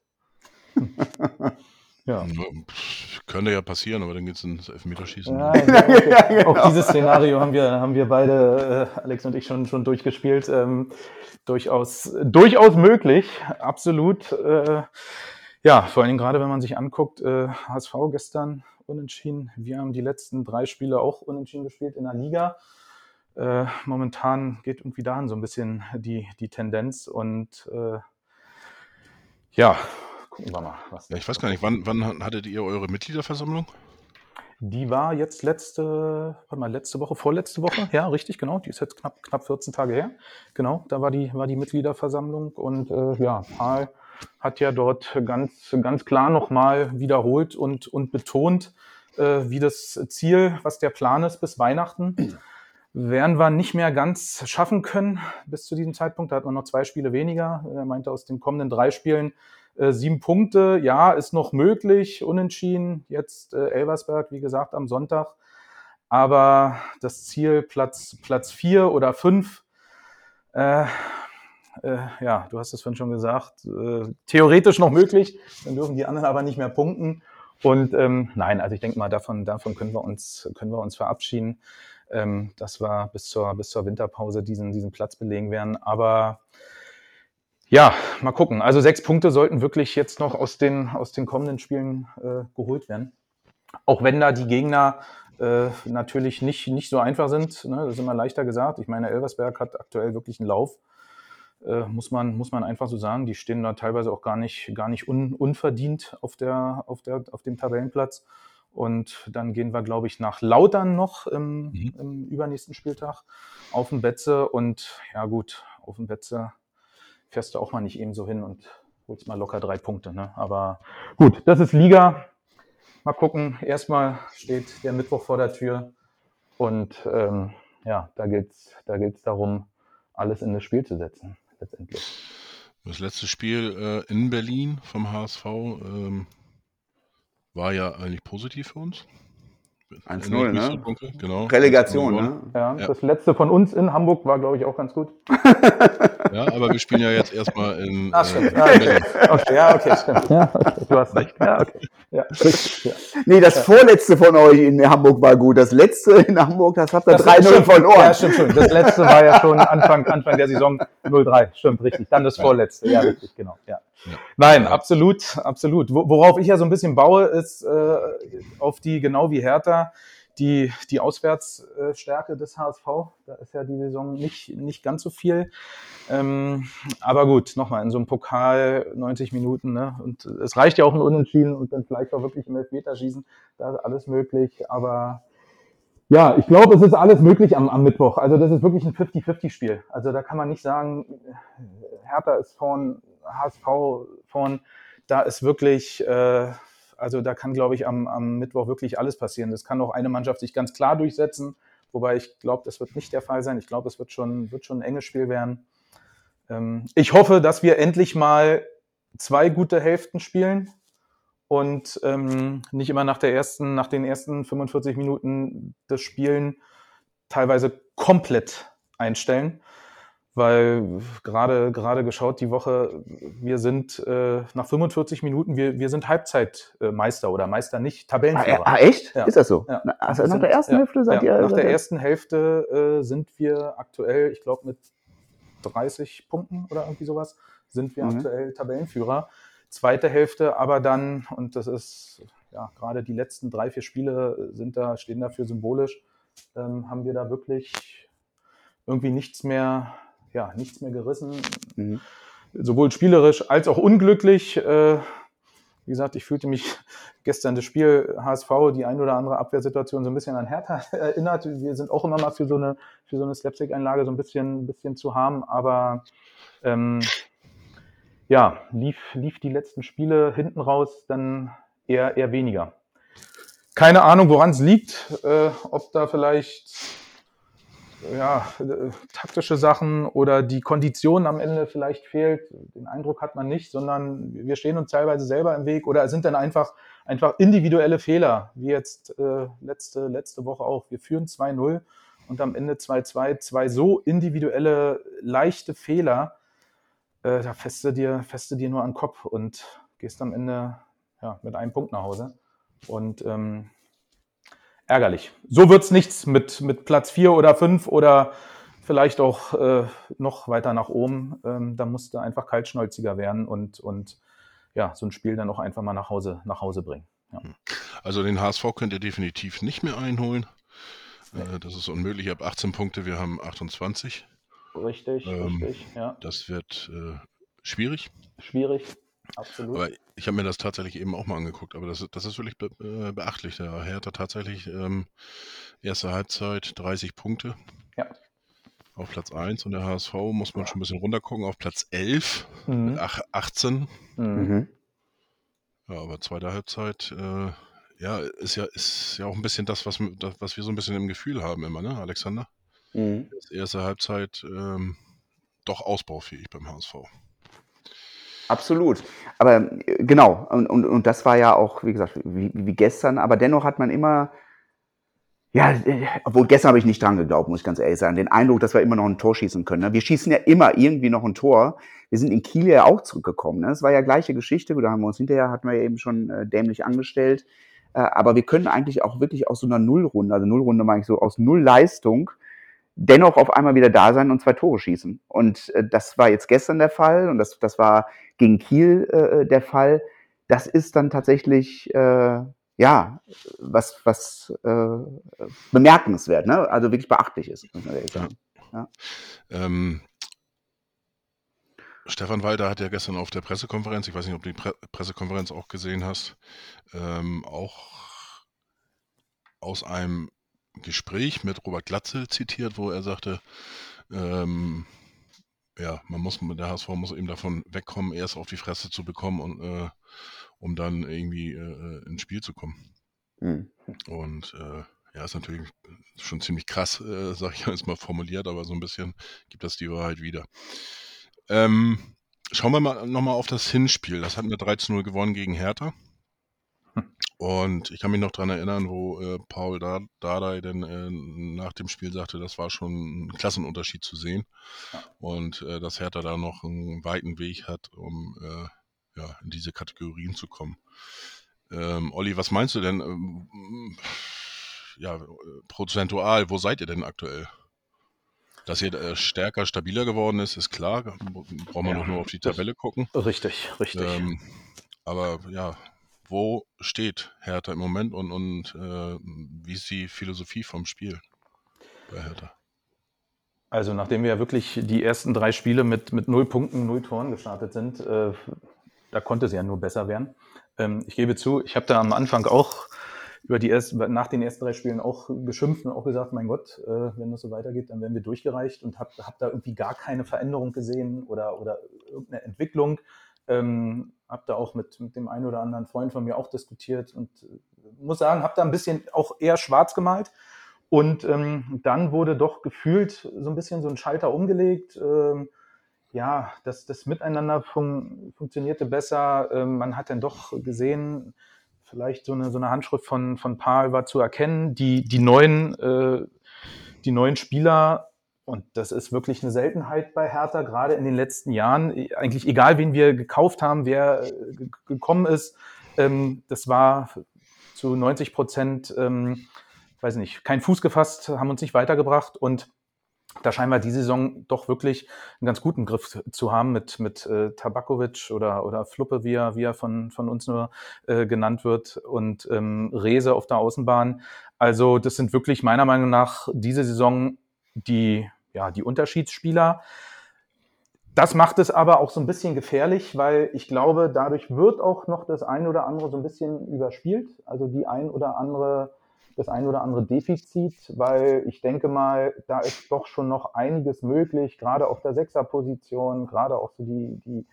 ja. Könnte ja passieren, aber dann geht es ins Elfmeterschießen. Ja, okay. Auch dieses Szenario haben wir, haben wir beide, äh, Alex und ich, schon, schon durchgespielt. Ähm, durchaus, durchaus möglich, absolut. Äh, ja, vor allen Dingen gerade, wenn man sich anguckt, äh, HSV gestern unentschieden. Wir haben die letzten drei Spiele auch unentschieden gespielt in der Liga. Äh, momentan geht irgendwie dahin so ein bisschen die, die Tendenz und äh, ja, gucken wir mal. Was Ja, ich weiß gar nicht, wann, wann hattet ihr eure Mitgliederversammlung? Die war jetzt letzte, warte mal, letzte Woche, vorletzte Woche, ja, richtig, genau. Die ist jetzt knapp, knapp 14 Tage her. Genau, da war die, war die Mitgliederversammlung und äh, ja, Paul hat ja dort ganz, ganz klar nochmal wiederholt und, und betont, äh, wie das Ziel, was der Plan ist bis Weihnachten, werden wir nicht mehr ganz schaffen können bis zu diesem Zeitpunkt. Da hat man noch zwei Spiele weniger. Er meinte, aus den kommenden drei Spielen äh, sieben Punkte, ja, ist noch möglich, unentschieden. Jetzt äh, Elversberg, wie gesagt, am Sonntag. Aber das Ziel Platz, Platz vier oder fünf, äh, äh, ja, du hast es vorhin schon gesagt, äh, theoretisch noch möglich, dann dürfen die anderen aber nicht mehr punkten. Und ähm, nein, also ich denke mal, davon, davon können wir uns, können wir uns verabschieden, ähm, dass wir bis zur, bis zur Winterpause diesen, diesen Platz belegen werden. Aber ja, mal gucken. Also sechs Punkte sollten wirklich jetzt noch aus den, aus den kommenden Spielen äh, geholt werden. Auch wenn da die Gegner äh, natürlich nicht, nicht so einfach sind. Ne? Das ist immer leichter gesagt. Ich meine, Elversberg hat aktuell wirklich einen Lauf. Äh, muss, man, muss man einfach so sagen. Die stehen da teilweise auch gar nicht, gar nicht un, unverdient auf, der, auf, der, auf dem Tabellenplatz. Und dann gehen wir, glaube ich, nach Lautern noch im, Mhm. im übernächsten Spieltag auf den Betze. Und ja gut, auf den Betze fährst du auch mal nicht eben so hin und holst mal locker drei Punkte. Ne? Aber gut, das ist Liga. Mal gucken. Erstmal steht der Mittwoch vor der Tür. Und ähm, ja, da geht es da geht's darum, alles in das Spiel zu setzen, letztendlich. Das letzte Spiel äh, in Berlin vom HSV ähm, war ja eigentlich positiv für uns. 1-0, Erinnere ich mich ne? Genau. Relegation, 1-0 ne? Ja, Ja. Das letzte von uns in Hamburg war, glaube ich, auch ganz gut. Ja, aber wir spielen ja jetzt erstmal in Ach, äh, stimmt. Ja, Berlin. Okay, ja, okay, stimmt. Ja, okay, du hast recht. Ja, okay. Ja. Nee, das vorletzte von euch in Hamburg war gut. Das letzte in Hamburg, das habt ihr Das 3-0 stimmt. verloren. Ja, stimmt, stimmt. Das letzte war ja schon Anfang, Anfang der Saison 03. Stimmt, richtig. Dann das vorletzte. Ja, richtig, genau. Ja. Ja. Nein, absolut, absolut. Wo- Worauf ich ja so ein bisschen baue, ist äh, auf die, genau wie Hertha, die, die Auswärtsstärke des HSV. Da ist ja die Saison nicht, nicht ganz so viel. Ähm, aber gut, nochmal, in so einem Pokal 90 Minuten, ne? Und es reicht ja auch ein Unentschieden und dann vielleicht auch wirklich im Elfmeterschießen. Da ist alles möglich. Aber ja, ich glaube, es ist alles möglich am, am Mittwoch. Also das ist wirklich ein 50-50-Spiel. Also da kann man nicht sagen, Hertha ist vorn, HSV vorn. Da ist wirklich, äh, also da kann, glaube ich, am, am Mittwoch wirklich alles passieren. Das kann auch eine Mannschaft sich ganz klar durchsetzen, wobei ich glaube, das wird nicht der Fall sein. Ich glaube, es wird schon, wird schon ein enges Spiel werden. Ähm, ich hoffe, dass wir endlich mal zwei gute Hälften spielen und ähm, nicht immer nach der ersten, nach den ersten 45 Minuten das Spielen teilweise komplett einstellen weil gerade gerade geschaut die Woche, wir sind äh, nach 45 Minuten, wir, wir sind Halbzeitmeister oder Meister nicht, Tabellenführer. Ah, echt? Ja. Ist das so? Ja. Na, Also nach der ersten Hälfte seid ja, ihr. Nach der ersten Hälfte äh, sind wir aktuell, ich glaube mit 30 Punkten oder irgendwie sowas, sind wir Mhm. aktuell Tabellenführer. Zweite Hälfte aber dann, und das ist ja gerade die letzten drei, vier Spiele sind da, stehen dafür symbolisch, ähm, haben wir da wirklich irgendwie nichts mehr, ja, nichts mehr gerissen, Mhm. sowohl spielerisch als auch unglücklich. Äh, wie gesagt, ich fühlte mich gestern das Spiel HSV, die ein oder andere Abwehrsituation so ein bisschen an Hertha erinnert. Wir sind auch immer mal für so eine, für so eine Slapstick-Einlage so ein bisschen, ein bisschen zu haben, aber ähm, ja, lief, lief die letzten Spiele hinten raus dann eher, eher weniger. Keine Ahnung, woran es liegt, äh, ob da vielleicht ja, äh, taktische Sachen oder die Kondition am Ende vielleicht fehlt. Den Eindruck hat man nicht, sondern wir stehen uns teilweise selber im Weg oder es sind dann einfach, einfach individuelle Fehler, wie jetzt äh, letzte, letzte Woche auch. Wir führen 2-0 und am Ende 2-2, zwei so individuelle, leichte Fehler, äh, da feste dir, feste dir nur an den Kopf und gehst am Ende ja, mit einem Punkt nach Hause. Und ähm, ärgerlich. So wird's nichts mit, mit Platz 4 oder 5 oder vielleicht auch äh, noch weiter nach oben. Ähm, da musste einfach kaltschnäuziger werden und, und ja, so ein Spiel dann auch einfach mal nach Hause, nach Hause bringen. Ja. Also den HSV könnt ihr definitiv nicht mehr einholen. Äh, das ist unmöglich. Ab 18 Punkte, wir haben 28. Richtig, Ähm, richtig, ja. Das wird äh, schwierig. Schwierig, absolut. Aber ich habe mir das tatsächlich eben auch mal angeguckt. Aber das, ist- das ist wirklich be äh, beachtlich. Der Hertha tatsächlich ähm, erste Halbzeit 30 Punkte. Ja. Auf Platz 1 und der HSV muss man schon ein bisschen runtergucken auf Platz 11 Mhm. mit ach- 18. Mhm. Mhm. Ja, aber zweite Halbzeit, äh, ja, ist ja, ist ja auch ein bisschen das, was, das, was wir so ein bisschen im Gefühl haben immer, ne, Alexander? Mhm. Erste Halbzeit ähm, doch ausbaufähig beim HSV. Absolut. Aber äh, genau, und, und, und das war ja auch, wie gesagt, wie, wie gestern, aber dennoch hat man immer, ja, obwohl gestern habe ich nicht dran geglaubt, muss ich ganz ehrlich sagen, den Eindruck, dass wir immer noch ein Tor schießen können. Ne? Wir schießen ja immer irgendwie noch ein Tor. Wir sind in Kiel ja auch zurückgekommen. Ne? Das war ja gleiche Geschichte. Da haben wir uns hinterher, hatten wir eben schon äh, dämlich angestellt. Äh, aber wir können eigentlich auch wirklich aus so einer Nullrunde, also Nullrunde meine ich so, aus Nullleistung, dennoch auf einmal wieder da sein und zwei Tore schießen. Und äh, das war jetzt gestern der Fall und das, das war gegen Kiel äh, der Fall. Das ist dann tatsächlich äh, ja was was äh, bemerkenswert, ne? Also wirklich beachtlich ist, muss man ehrlich sagen. Ähm, Stefan Walter hat ja gestern auf der Pressekonferenz, ich weiß nicht, ob du die Pre Pressekonferenz auch gesehen hast, ähm, auch aus einem Gespräch mit Robert Glatzel zitiert, wo er sagte, ähm, ja, man muss, der HSV muss eben davon wegkommen, erst auf die Fresse zu bekommen, und, äh, um dann irgendwie äh, ins Spiel zu kommen. Hm. Und äh, ja, ist natürlich schon ziemlich krass, äh, sag ich jetzt mal formuliert, aber so ein bisschen gibt das die Wahrheit wieder. Ähm, schauen wir mal nochmal auf das Hinspiel. Das hatten wir 13-0 gewonnen gegen Hertha. Und ich kann mich noch dran erinnern, wo äh, Paul Da- Dardai denn äh, nach dem Spiel sagte, das war schon ein Klassenunterschied zu sehen. Und äh, dass Hertha da noch einen weiten Weg hat, um äh, ja, in diese Kategorien zu kommen. Ähm, Olli, was meinst du denn? Ähm, ja, prozentual, wo seid ihr denn aktuell? Dass ihr äh, stärker, stabiler geworden ist, ist klar. Braucht man Ja, doch nur auf die Tabelle gucken. Richtig, richtig. Ähm, aber ja, wo steht Hertha im Moment und, und äh, wie ist die Philosophie vom Spiel bei Hertha? Also nachdem wir ja wirklich die ersten drei Spiele mit, mit null Punkten, null Toren gestartet sind, äh, da konnte es ja nur besser werden. Ähm, ich gebe zu, ich habe da am Anfang auch über die ersten, nach den ersten drei Spielen auch geschimpft und auch gesagt, mein Gott, äh, wenn das so weitergeht, dann werden wir durchgereicht und habe hab da irgendwie gar keine Veränderung gesehen oder, oder irgendeine Entwicklung. Ähm, habe da auch mit, mit dem einen oder anderen Freund von mir auch diskutiert und äh, muss sagen, habe da ein bisschen auch eher schwarz gemalt Und ähm, dann wurde doch gefühlt so ein bisschen so ein Schalter umgelegt. Ähm, ja, das, das Miteinander fun funktionierte besser. Ähm, man hat dann doch gesehen, vielleicht so eine, so eine Handschrift von, von Paul war zu erkennen. Die, die, neuen, äh, die neuen Spieler, und das ist wirklich eine Seltenheit bei Hertha, gerade in den letzten Jahren, eigentlich egal, wen wir gekauft haben, wer äh, gekommen ist, ähm, das war zu 90 Prozent ähm, weiß nicht, keinen Fuß gefasst, haben uns nicht weitergebracht und da scheinbar die Saison doch wirklich einen ganz guten Griff zu haben mit, mit äh, Tabakovic oder, oder Fluppe, wie er, wie er von, von uns nur äh, genannt wird, und ähm, Rese auf der Außenbahn. Also das sind wirklich meiner Meinung nach diese Saison die, ja, die Unterschiedsspieler. Das macht es aber auch so ein bisschen gefährlich, weil ich glaube, dadurch wird auch noch das ein oder andere so ein bisschen überspielt. Also die ein oder andere das ein oder andere Defizit, weil ich denke mal, da ist doch schon noch einiges möglich, gerade auf der Sechserposition, gerade auch so die, die,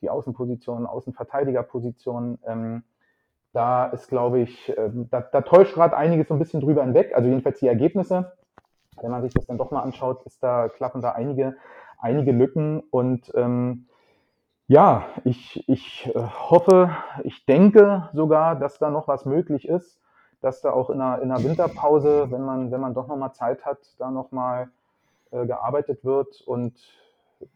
die Außenposition, Außenverteidigerposition. Ähm, da ist, glaube ich, äh, da, da täuscht gerade einiges so ein bisschen drüber hinweg, also jedenfalls die Ergebnisse. Wenn man sich das dann doch mal anschaut, ist da, klappen da einige, einige Lücken und ähm, ja, ich, ich äh, hoffe, ich denke sogar, dass da noch was möglich ist dass da auch in einer, in einer Winterpause, wenn man, wenn man doch nochmal Zeit hat, da nochmal äh, gearbeitet wird und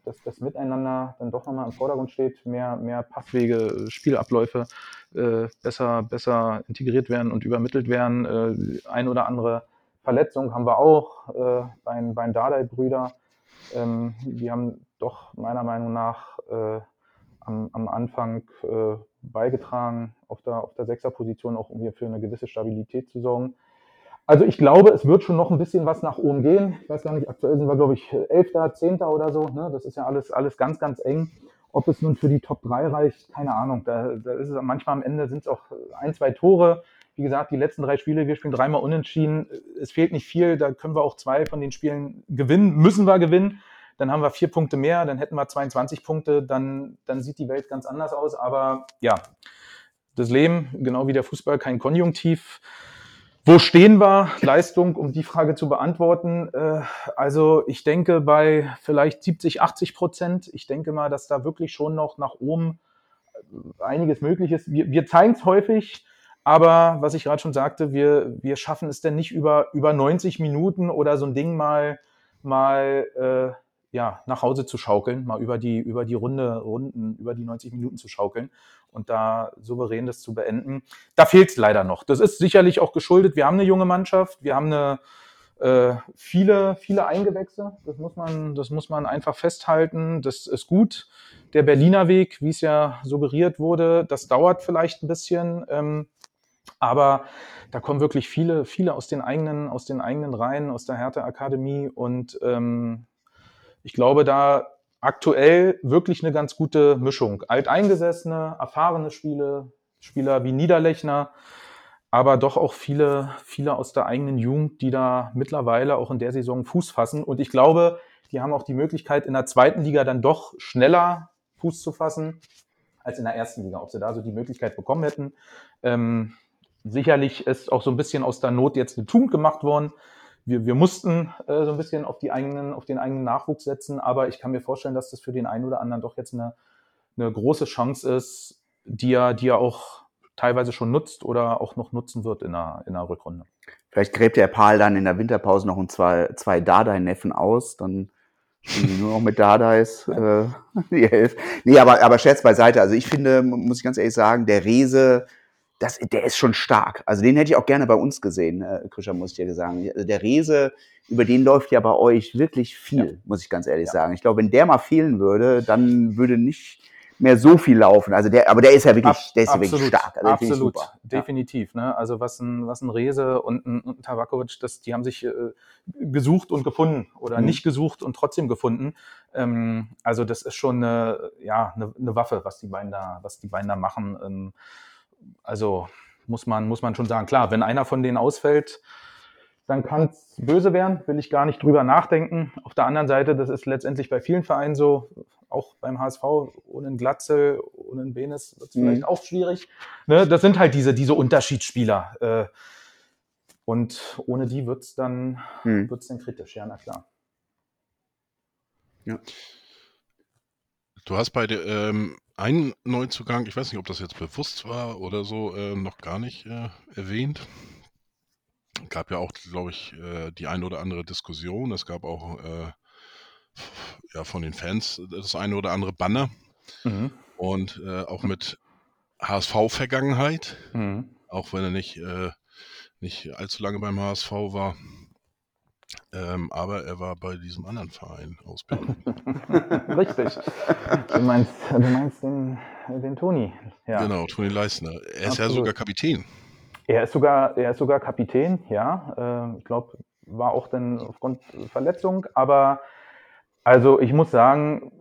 dass das Miteinander dann doch nochmal im Vordergrund steht, mehr, mehr Passwege, Spielabläufe äh, besser, besser integriert werden und übermittelt werden. Äh, ein oder andere Verletzung haben wir auch äh, bei, den Dardai-Brüder. Ähm, die haben doch meiner Meinung nach äh, am, am Anfang äh, beigetragen, auf der, auf der Sechserposition auch irgendwie für eine gewisse Stabilität zu sorgen. Also ich glaube, es wird schon noch ein bisschen was nach oben gehen. Ich weiß gar nicht, aktuell sind wir, glaube ich, Elfter, Zehnter oder so. Ne? Das ist ja alles, alles ganz, ganz eng. Ob es nun für die Top 3 reicht, keine Ahnung. Da, da ist es manchmal am Ende sind es auch ein, zwei Tore. Wie gesagt, die letzten drei Spiele, wir spielen dreimal unentschieden. Es fehlt nicht viel. Da können wir auch zwei von den Spielen gewinnen. Müssen wir gewinnen dann haben wir vier Punkte mehr, dann hätten wir 22 Punkte, dann, dann sieht die Welt ganz anders aus. Aber ja, das Leben, genau wie der Fußball, kein Konjunktiv. Wo stehen wir? Leistung, um die Frage zu beantworten. Äh, also ich denke bei vielleicht 70, 80 Prozent. Ich denke mal, dass da wirklich schon noch nach oben einiges möglich ist. Wir, wir zeigen es häufig, aber was ich gerade schon sagte, wir, wir schaffen es denn nicht über, über 90 Minuten oder so ein Ding mal, mal äh, ja, nach Hause zu schaukeln, mal über die, über die Runde, Runden, über die 90 Minuten zu schaukeln und da souverän das zu beenden. Da fehlt es leider noch. Das ist sicherlich auch geschuldet. Wir haben eine junge Mannschaft, wir haben eine, äh, viele, viele Eingewächse. Das muss man, das muss man einfach festhalten. Das ist gut. Der Berliner Weg, wie es ja suggeriert wurde, das dauert vielleicht ein bisschen. Ähm, aber da kommen wirklich viele, viele aus den eigenen, aus den eigenen Reihen, aus der Härte Akademie und ähm, ich glaube, da aktuell wirklich eine ganz gute Mischung. Alteingesessene, erfahrene Spiele, Spieler wie Niederlechner, aber doch auch viele, viele aus der eigenen Jugend, die da mittlerweile auch in der Saison Fuß fassen. Und ich glaube, die haben auch die Möglichkeit, in der zweiten Liga dann doch schneller Fuß zu fassen als in der ersten Liga. Ob sie da so die Möglichkeit bekommen hätten. Ähm, sicherlich ist auch so ein bisschen aus der Not jetzt eine Tugend gemacht worden wir, wir mussten äh, so ein bisschen auf, die eigenen, auf den eigenen Nachwuchs setzen, aber ich kann mir vorstellen, dass das für den einen oder anderen doch jetzt eine, eine große Chance ist, die er, die er auch teilweise schon nutzt oder auch noch nutzen wird in der, in der Rückrunde. Vielleicht gräbt der Paul dann in der Winterpause noch ein zwei, zwei Dardai-Neffen aus, dann nur noch mit Dardais äh. Nee, aber, aber Scherz beiseite. Also ich finde, muss ich ganz ehrlich sagen, der Rese, das, der ist schon stark. Also den hätte ich auch gerne bei uns gesehen, äh, Krischer, muss ich dir sagen. Also der Rese, über den läuft ja bei euch wirklich viel, ja. muss ich ganz ehrlich ja. sagen. Ich glaube, wenn der mal fehlen würde, dann würde nicht mehr so viel laufen. Also der, aber der ist ja wirklich, Ab, der ist absolut, ja wirklich stark. Also absolut, definitiv. Ne? Also was ein, was ein Rese und ein, ein Tabakovic, das, die haben sich äh, gesucht und gefunden oder mhm. nicht gesucht und trotzdem gefunden. Ähm, also das ist schon eine, ja, eine, eine, Waffe, was die beiden da, was die beiden da machen. Ähm, also muss man, muss man schon sagen, klar, wenn einer von denen ausfällt, dann kann es böse werden, will ich gar nicht drüber nachdenken. Auf der anderen Seite, das ist letztendlich bei vielen Vereinen so, auch beim HSV, ohne einen Glatzel, ohne einen Benes wird es mhm. vielleicht auch schwierig. Ne? Das sind halt diese, diese Unterschiedsspieler. Äh, Und ohne die wird es dann, Hm. wird's dann kritisch, ja, na klar. Ja. Du hast bei ähm, einen Neuzugang, ich weiß nicht, ob das jetzt bewusst war oder so, äh, noch gar nicht äh, erwähnt. Gab ja auch, glaube ich, äh, die ein oder andere Diskussion. Es gab auch äh, ja, von den Fans das eine oder andere Banner Mhm. und äh, auch mit HSV-Vergangenheit, Mhm. auch wenn er nicht, äh, nicht allzu lange beim HSV war. Ähm, aber er war bei diesem anderen Verein aus Berlin. Richtig. Du meinst, du meinst den, den Toni. Ja. Genau, Toni Leisner. Er ist ja sogar Kapitän. Er ist sogar, er ist sogar Kapitän, ja. Ähm, ich glaube, war auch dann aufgrund Verletzung, aber also ich muss sagen,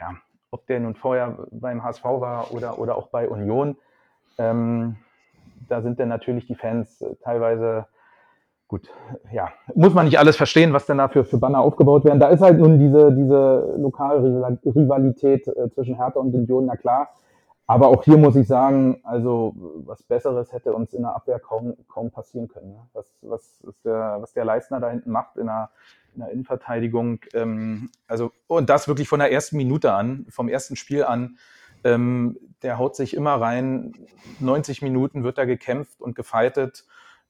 ja, ob der nun vorher beim HSV war oder, oder auch bei Union, ähm, da sind dann natürlich die Fans äh, teilweise gut, ja, muss man nicht alles verstehen, was denn da für, Banner aufgebaut werden. Da ist halt nun diese, diese Lokalrivalität äh, zwischen Hertha und Union, na klar. Aber auch hier muss ich sagen, also was Besseres hätte uns in der Abwehr kaum, kaum passieren können. Ne? Was, was, der, was der Leistner da hinten macht in der, in der Innenverteidigung. Ähm, also, und das wirklich von der ersten Minute an, vom ersten Spiel an. Ähm, der haut sich immer rein. 90 Minuten wird da gekämpft und gefeitet.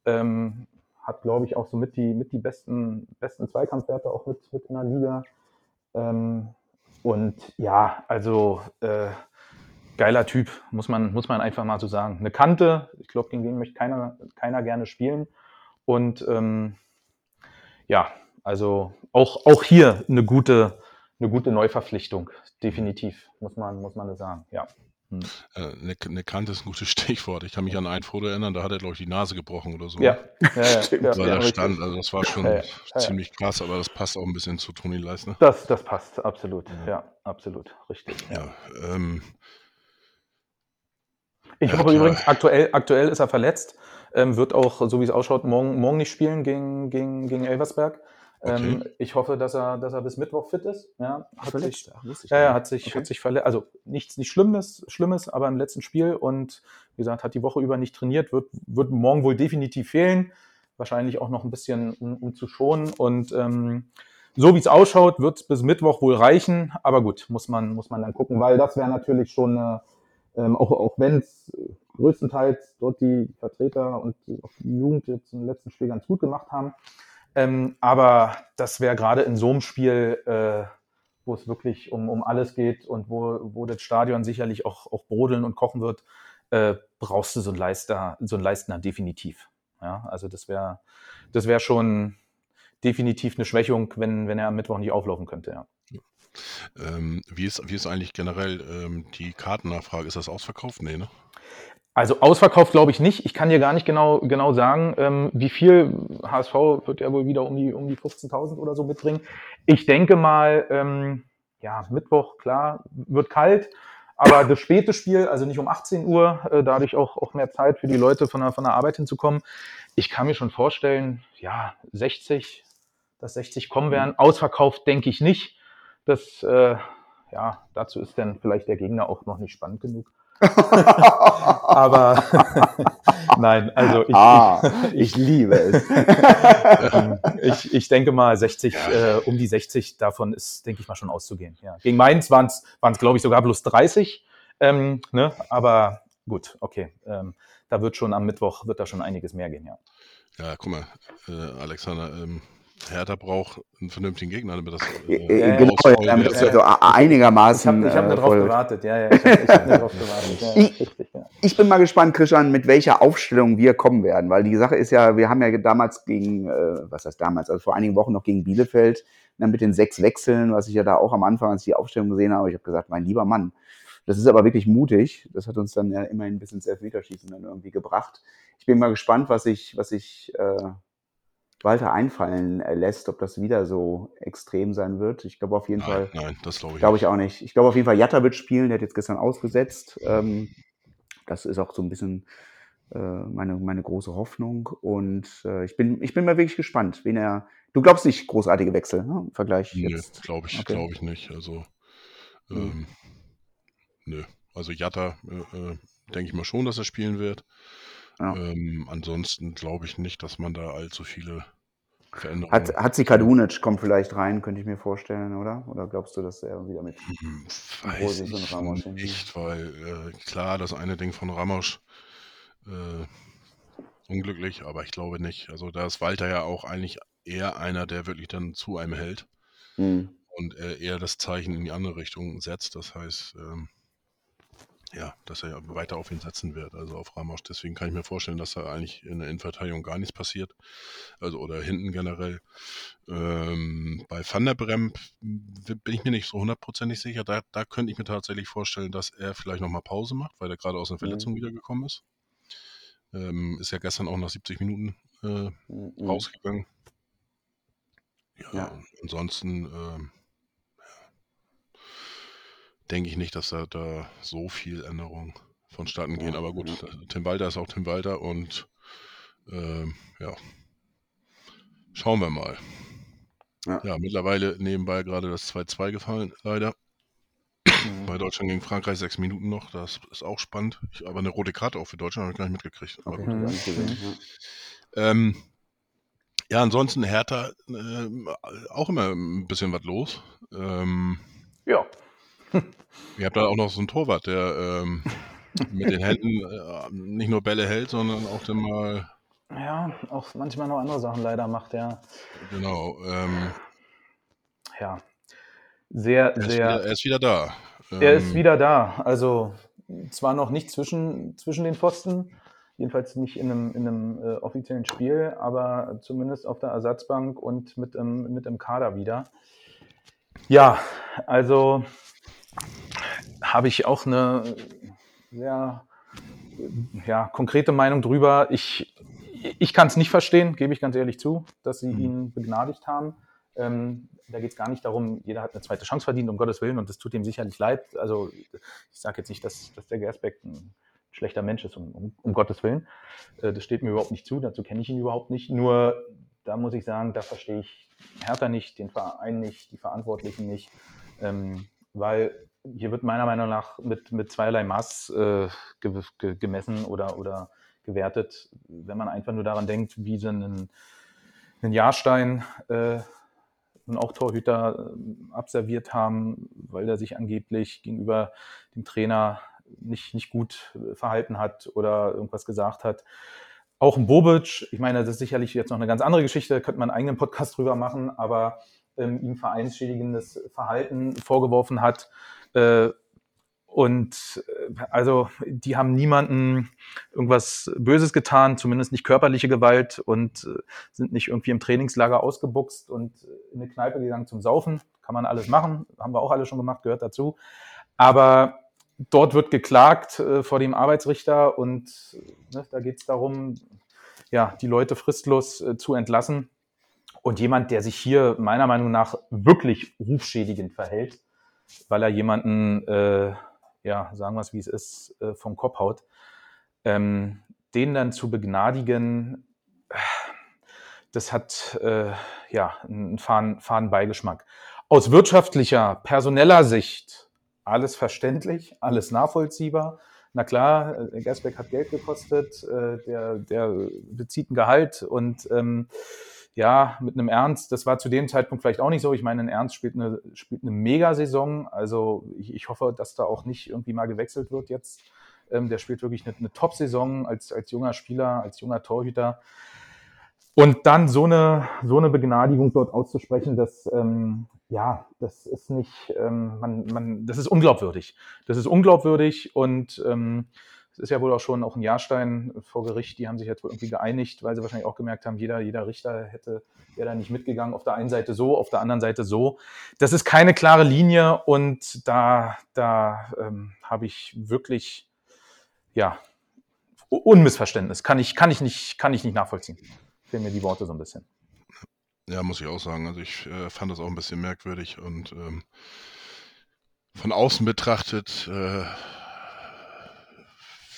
Ähm, hat, glaube ich, auch so mit die, mit die besten, besten Zweikampfwerte auch mit, mit in der Liga. Ähm, und ja, also äh, geiler Typ, muss man, muss man einfach mal so sagen. Eine Kante, ich glaube, gegen den möchte keiner, keiner gerne spielen. Und ähm, ja, also auch, auch hier eine gute, eine gute Neuverpflichtung, definitiv, muss man, muss man das sagen. Ja. Hm. Äh, Eine, eine Kante ist ein gutes Stichwort. Ich kann mich an ein Foto erinnern, da hat er, glaube ich, die Nase gebrochen oder so. Ja, ja, ja, Stimmt. Weil ja, er richtig. stand. Also das war schon Ja, ja, ziemlich krass, aber das passt auch ein bisschen zu Toni Leisner. Das, das passt, absolut. Ja, absolut, richtig. Ja. Ähm, Ich hoffe übrigens, aktuell, aktuell ist er verletzt, ähm, wird auch, so wie es ausschaut, morgen, morgen nicht spielen gegen, gegen, gegen Elversberg. Ähm, ich hoffe, dass er, dass er bis Mittwoch fit ist. Ja, hat sich, Verletzt. Ach, wusste ich ja, ja, hat sich, Okay. hat sich verletzt. Also nichts nicht Schlimmes, Schlimmes, aber im letzten Spiel und wie gesagt, hat die Woche über nicht trainiert, wird, wird morgen wohl definitiv fehlen. Wahrscheinlich auch noch ein bisschen, um, um zu schonen. Und ähm, so wie es ausschaut, wird es bis Mittwoch wohl reichen. Aber gut, muss man, muss man dann gucken, weil das wäre natürlich schon, äh, ähm, auch, auch wenn es größtenteils dort die Vertreter und die Jugend jetzt im letzten Spiel ganz gut gemacht haben. Ähm, aber das wäre gerade in so einem Spiel, äh, wo es wirklich um, um alles geht und wo, wo das Stadion sicherlich auch, auch brodeln und kochen wird, äh, brauchst du so einen Leister, so einen Leistner definitiv. Ja, also das wäre das wäre schon definitiv eine Schwächung, wenn, wenn er am Mittwoch nicht auflaufen könnte. Ja. ähm, wie, ist, wie ist eigentlich generell ähm, die Kartennachfrage? Ist das ausverkauft? Nee, ne? Also ausverkauft glaube ich nicht. Ich kann dir gar nicht genau, genau sagen, ähm, wie viel HSV wird ja wohl wieder um die, um die 15.000 oder so mitbringen. Ich denke mal, ähm, ja, Mittwoch, klar, wird kalt, aber das späte Spiel, also nicht um 18 Uhr, äh, dadurch auch, auch mehr Zeit für die Leute von der, von der Arbeit hinzukommen. Ich kann mir schon vorstellen, ja, 60, dass 60 kommen werden. Ausverkauft denke ich nicht. Das, äh, ja, dazu ist dann vielleicht der Gegner auch noch nicht spannend genug. Aber nein, also ich, ah, ich liebe es. ich, ich denke mal 60, äh, um die 60 davon ist, denke ich mal, schon auszugehen. Ja. Gegen Mainz waren es, glaube ich, sogar bloß 30. Ähm, ne? Aber gut, okay. Ähm, da wird schon am Mittwoch wird da schon einiges mehr gehen, ja. Ja, guck mal, äh, Alexander, ähm, Hertha braucht einen vernünftigen Gegner, damit das Äh, äh, genau, ausfallen damit wird. das also a- einigermaßen. Ich habe ich hab äh, nur drauf voll- gewartet, ja, ja. Ich habe ich hab nur drauf gewartet. Ja, Ich- richtig, ja. Ich bin mal gespannt, Christian, mit welcher Aufstellung wir kommen werden, weil die Sache ist ja, wir haben ja damals gegen, äh, was heißt damals, also vor einigen Wochen noch gegen Bielefeld, dann mit den sechs Wechseln, was ich ja da auch am Anfang, als ich die Aufstellung gesehen habe, ich habe gesagt, mein lieber Mann, das ist aber wirklich mutig. Das hat uns dann ja immerhin ein bisschen ins Elfmeterschießen dann irgendwie gebracht. Ich bin mal gespannt, was sich, was sich äh, Walter einfallen äh, lässt, ob das wieder so extrem sein wird. Ich glaube auf jeden Fall. Nein, nein, das glaube ich nicht. ich auch nicht. Ich glaube auf jeden Fall, Jatta wird spielen, der hat jetzt gestern ausgesetzt. Ähm, das ist auch so ein bisschen äh, meine, meine große Hoffnung. Und äh, ich, bin, ich bin mal wirklich gespannt, wen er. Du glaubst nicht großartige Wechsel ne? im Vergleich Nö, jetzt. glaube ich, Okay. glaube ich nicht. Also, Hm. ähm, nö. Also Jatta, äh, äh, denke ich mal schon, dass er spielen wird. Ja. Ähm, ansonsten glaube ich nicht, dass man da allzu viele Veränderungen Hat, hat sie Kadunic, kommt vielleicht rein, könnte ich mir vorstellen, oder? Oder glaubst du, dass er wieder mit Hm, Weiß und Ramos nicht, weil äh, klar, das eine Ding von Ramos äh, unglücklich, aber ich glaube nicht. Also da ist Walter ja auch eigentlich eher einer, der wirklich dann zu einem hält Hm. und äh, eher das Zeichen in die andere Richtung setzt. Das heißt, ähm, ja, dass er ja weiter auf ihn setzen wird, also auf Ramos. Deswegen kann ich mir vorstellen, dass da eigentlich in der Innenverteidigung gar nichts passiert. Also oder hinten generell. Ähm, bei Van der Bremp bin ich mir nicht so hundertprozentig sicher. Da, da könnte ich mir tatsächlich vorstellen, dass er vielleicht nochmal Pause macht, weil er gerade aus einer Verletzung wiedergekommen ist. Ähm, ist ja gestern auch nach 70 Minuten äh, Hm, hm. rausgegangen. Ja, Ja. ansonsten ja, denke ich nicht, dass da, da so viel Änderungen vonstatten gehen. Ja, Aber gut, ja. Tim Walter ist auch Tim Walter und ähm, ja, schauen wir mal. Ja. Ja, mittlerweile nebenbei gerade das 2-2 gefallen, leider. Mhm. Bei Deutschland gegen Frankreich sechs Minuten noch, das ist auch spannend. Ich, aber eine rote Karte auch für Deutschland habe ich gar nicht mitgekriegt. Aber Okay, ja. Ähm, ja, ansonsten Hertha ähm, auch immer ein bisschen was los. Ähm, Ja. ihr habt da auch noch so einen Torwart, der ähm, mit den Händen äh, nicht nur Bälle hält, sondern auch dann mal, Ja, auch manchmal noch andere Sachen leider macht er. genau, ähm, Ja. Sehr, er, sehr. wieder, er ist wieder da. Er ist Ähm, wieder da. Also zwar noch nicht zwischen, zwischen den Pfosten, jedenfalls nicht in einem, in einem äh, offiziellen Spiel, aber zumindest auf der Ersatzbank und mit im, mit im Kader wieder. Ja, also habe ich auch eine sehr ja, konkrete Meinung drüber. Ich, ich kann es nicht verstehen, gebe ich ganz ehrlich zu, dass sie Mhm. ihn begnadigt haben. Ähm, da geht es gar nicht darum, jeder hat eine zweite Chance verdient, um Gottes Willen, und das tut ihm sicherlich leid. Also ich sage jetzt nicht, dass, dass der Gersbeck ein schlechter Mensch ist, um, um, um Gottes Willen. Äh, das steht mir überhaupt nicht zu, dazu kenne ich ihn überhaupt nicht. Nur da muss ich sagen, da verstehe ich Hertha nicht, den Verein nicht, die Verantwortlichen nicht, ähm, weil hier wird meiner Meinung nach mit, mit zweierlei Maß äh, ge ge gemessen oder, oder gewertet, wenn man einfach nur daran denkt, wie sie einen, einen Jahrstein äh, und auch Torhüter äh, abserviert haben, weil er sich angeblich gegenüber dem Trainer nicht, nicht gut verhalten hat oder irgendwas gesagt hat. Auch ein Bobic, ich meine, das ist sicherlich jetzt noch eine ganz andere Geschichte, könnte man einen eigenen Podcast drüber machen, aber ähm, ihm vereinsschädigendes Verhalten vorgeworfen hat. Äh, und äh, also die haben niemanden irgendwas Böses getan, zumindest nicht körperliche Gewalt und äh, sind nicht irgendwie im Trainingslager ausgebuchst und in eine Kneipe gegangen zum Saufen. Kann man alles machen, haben wir auch alle schon gemacht, gehört dazu. Aber dort wird geklagt äh, vor dem Arbeitsrichter und ne, da geht es darum, ja, die Leute fristlos äh, zu entlassen. Und jemand, der sich hier meiner Meinung nach wirklich rufschädigend verhält, weil er jemanden, äh, ja, sagen wir es wie es ist, äh, vom Kopf haut, ähm, den dann zu begnadigen, das hat äh, ja einen faden, faden Beigeschmack. Aus wirtschaftlicher, personeller Sicht alles verständlich, alles nachvollziehbar. Na klar, äh, Gersbeck hat Geld gekostet, äh, der, der bezieht ein Gehalt und ähm, ja, mit einem Ernst, das war zu dem Zeitpunkt vielleicht auch nicht so. Ich meine, ein Ernst spielt eine, spielt eine Megasaison. Also ich, ich hoffe, dass da auch nicht irgendwie mal gewechselt wird jetzt. Ähm, der spielt wirklich eine, eine Top-Saison als, als junger Spieler, als junger Torhüter. Und dann so eine, so eine Begnadigung dort auszusprechen, das, ähm, ja, das ist nicht, ähm, man, man, das ist unglaubwürdig. Das ist unglaubwürdig und ähm, es ist ja wohl auch schon auch ein Jahrstein vor Gericht, die haben sich jetzt wohl irgendwie geeinigt, weil sie wahrscheinlich auch gemerkt haben, jeder, jeder Richter hätte, wäre da nicht mitgegangen, auf der einen Seite so, auf der anderen Seite so. Das ist keine klare Linie und da, da ähm, habe ich wirklich, ja, Unmissverständnis. Kann ich, kann ich nicht, kann ich nicht nachvollziehen. Fehlen mir die Worte so ein bisschen. Ja, muss ich auch sagen. Also ich äh, fand das auch ein bisschen merkwürdig und ähm, von außen betrachtet äh,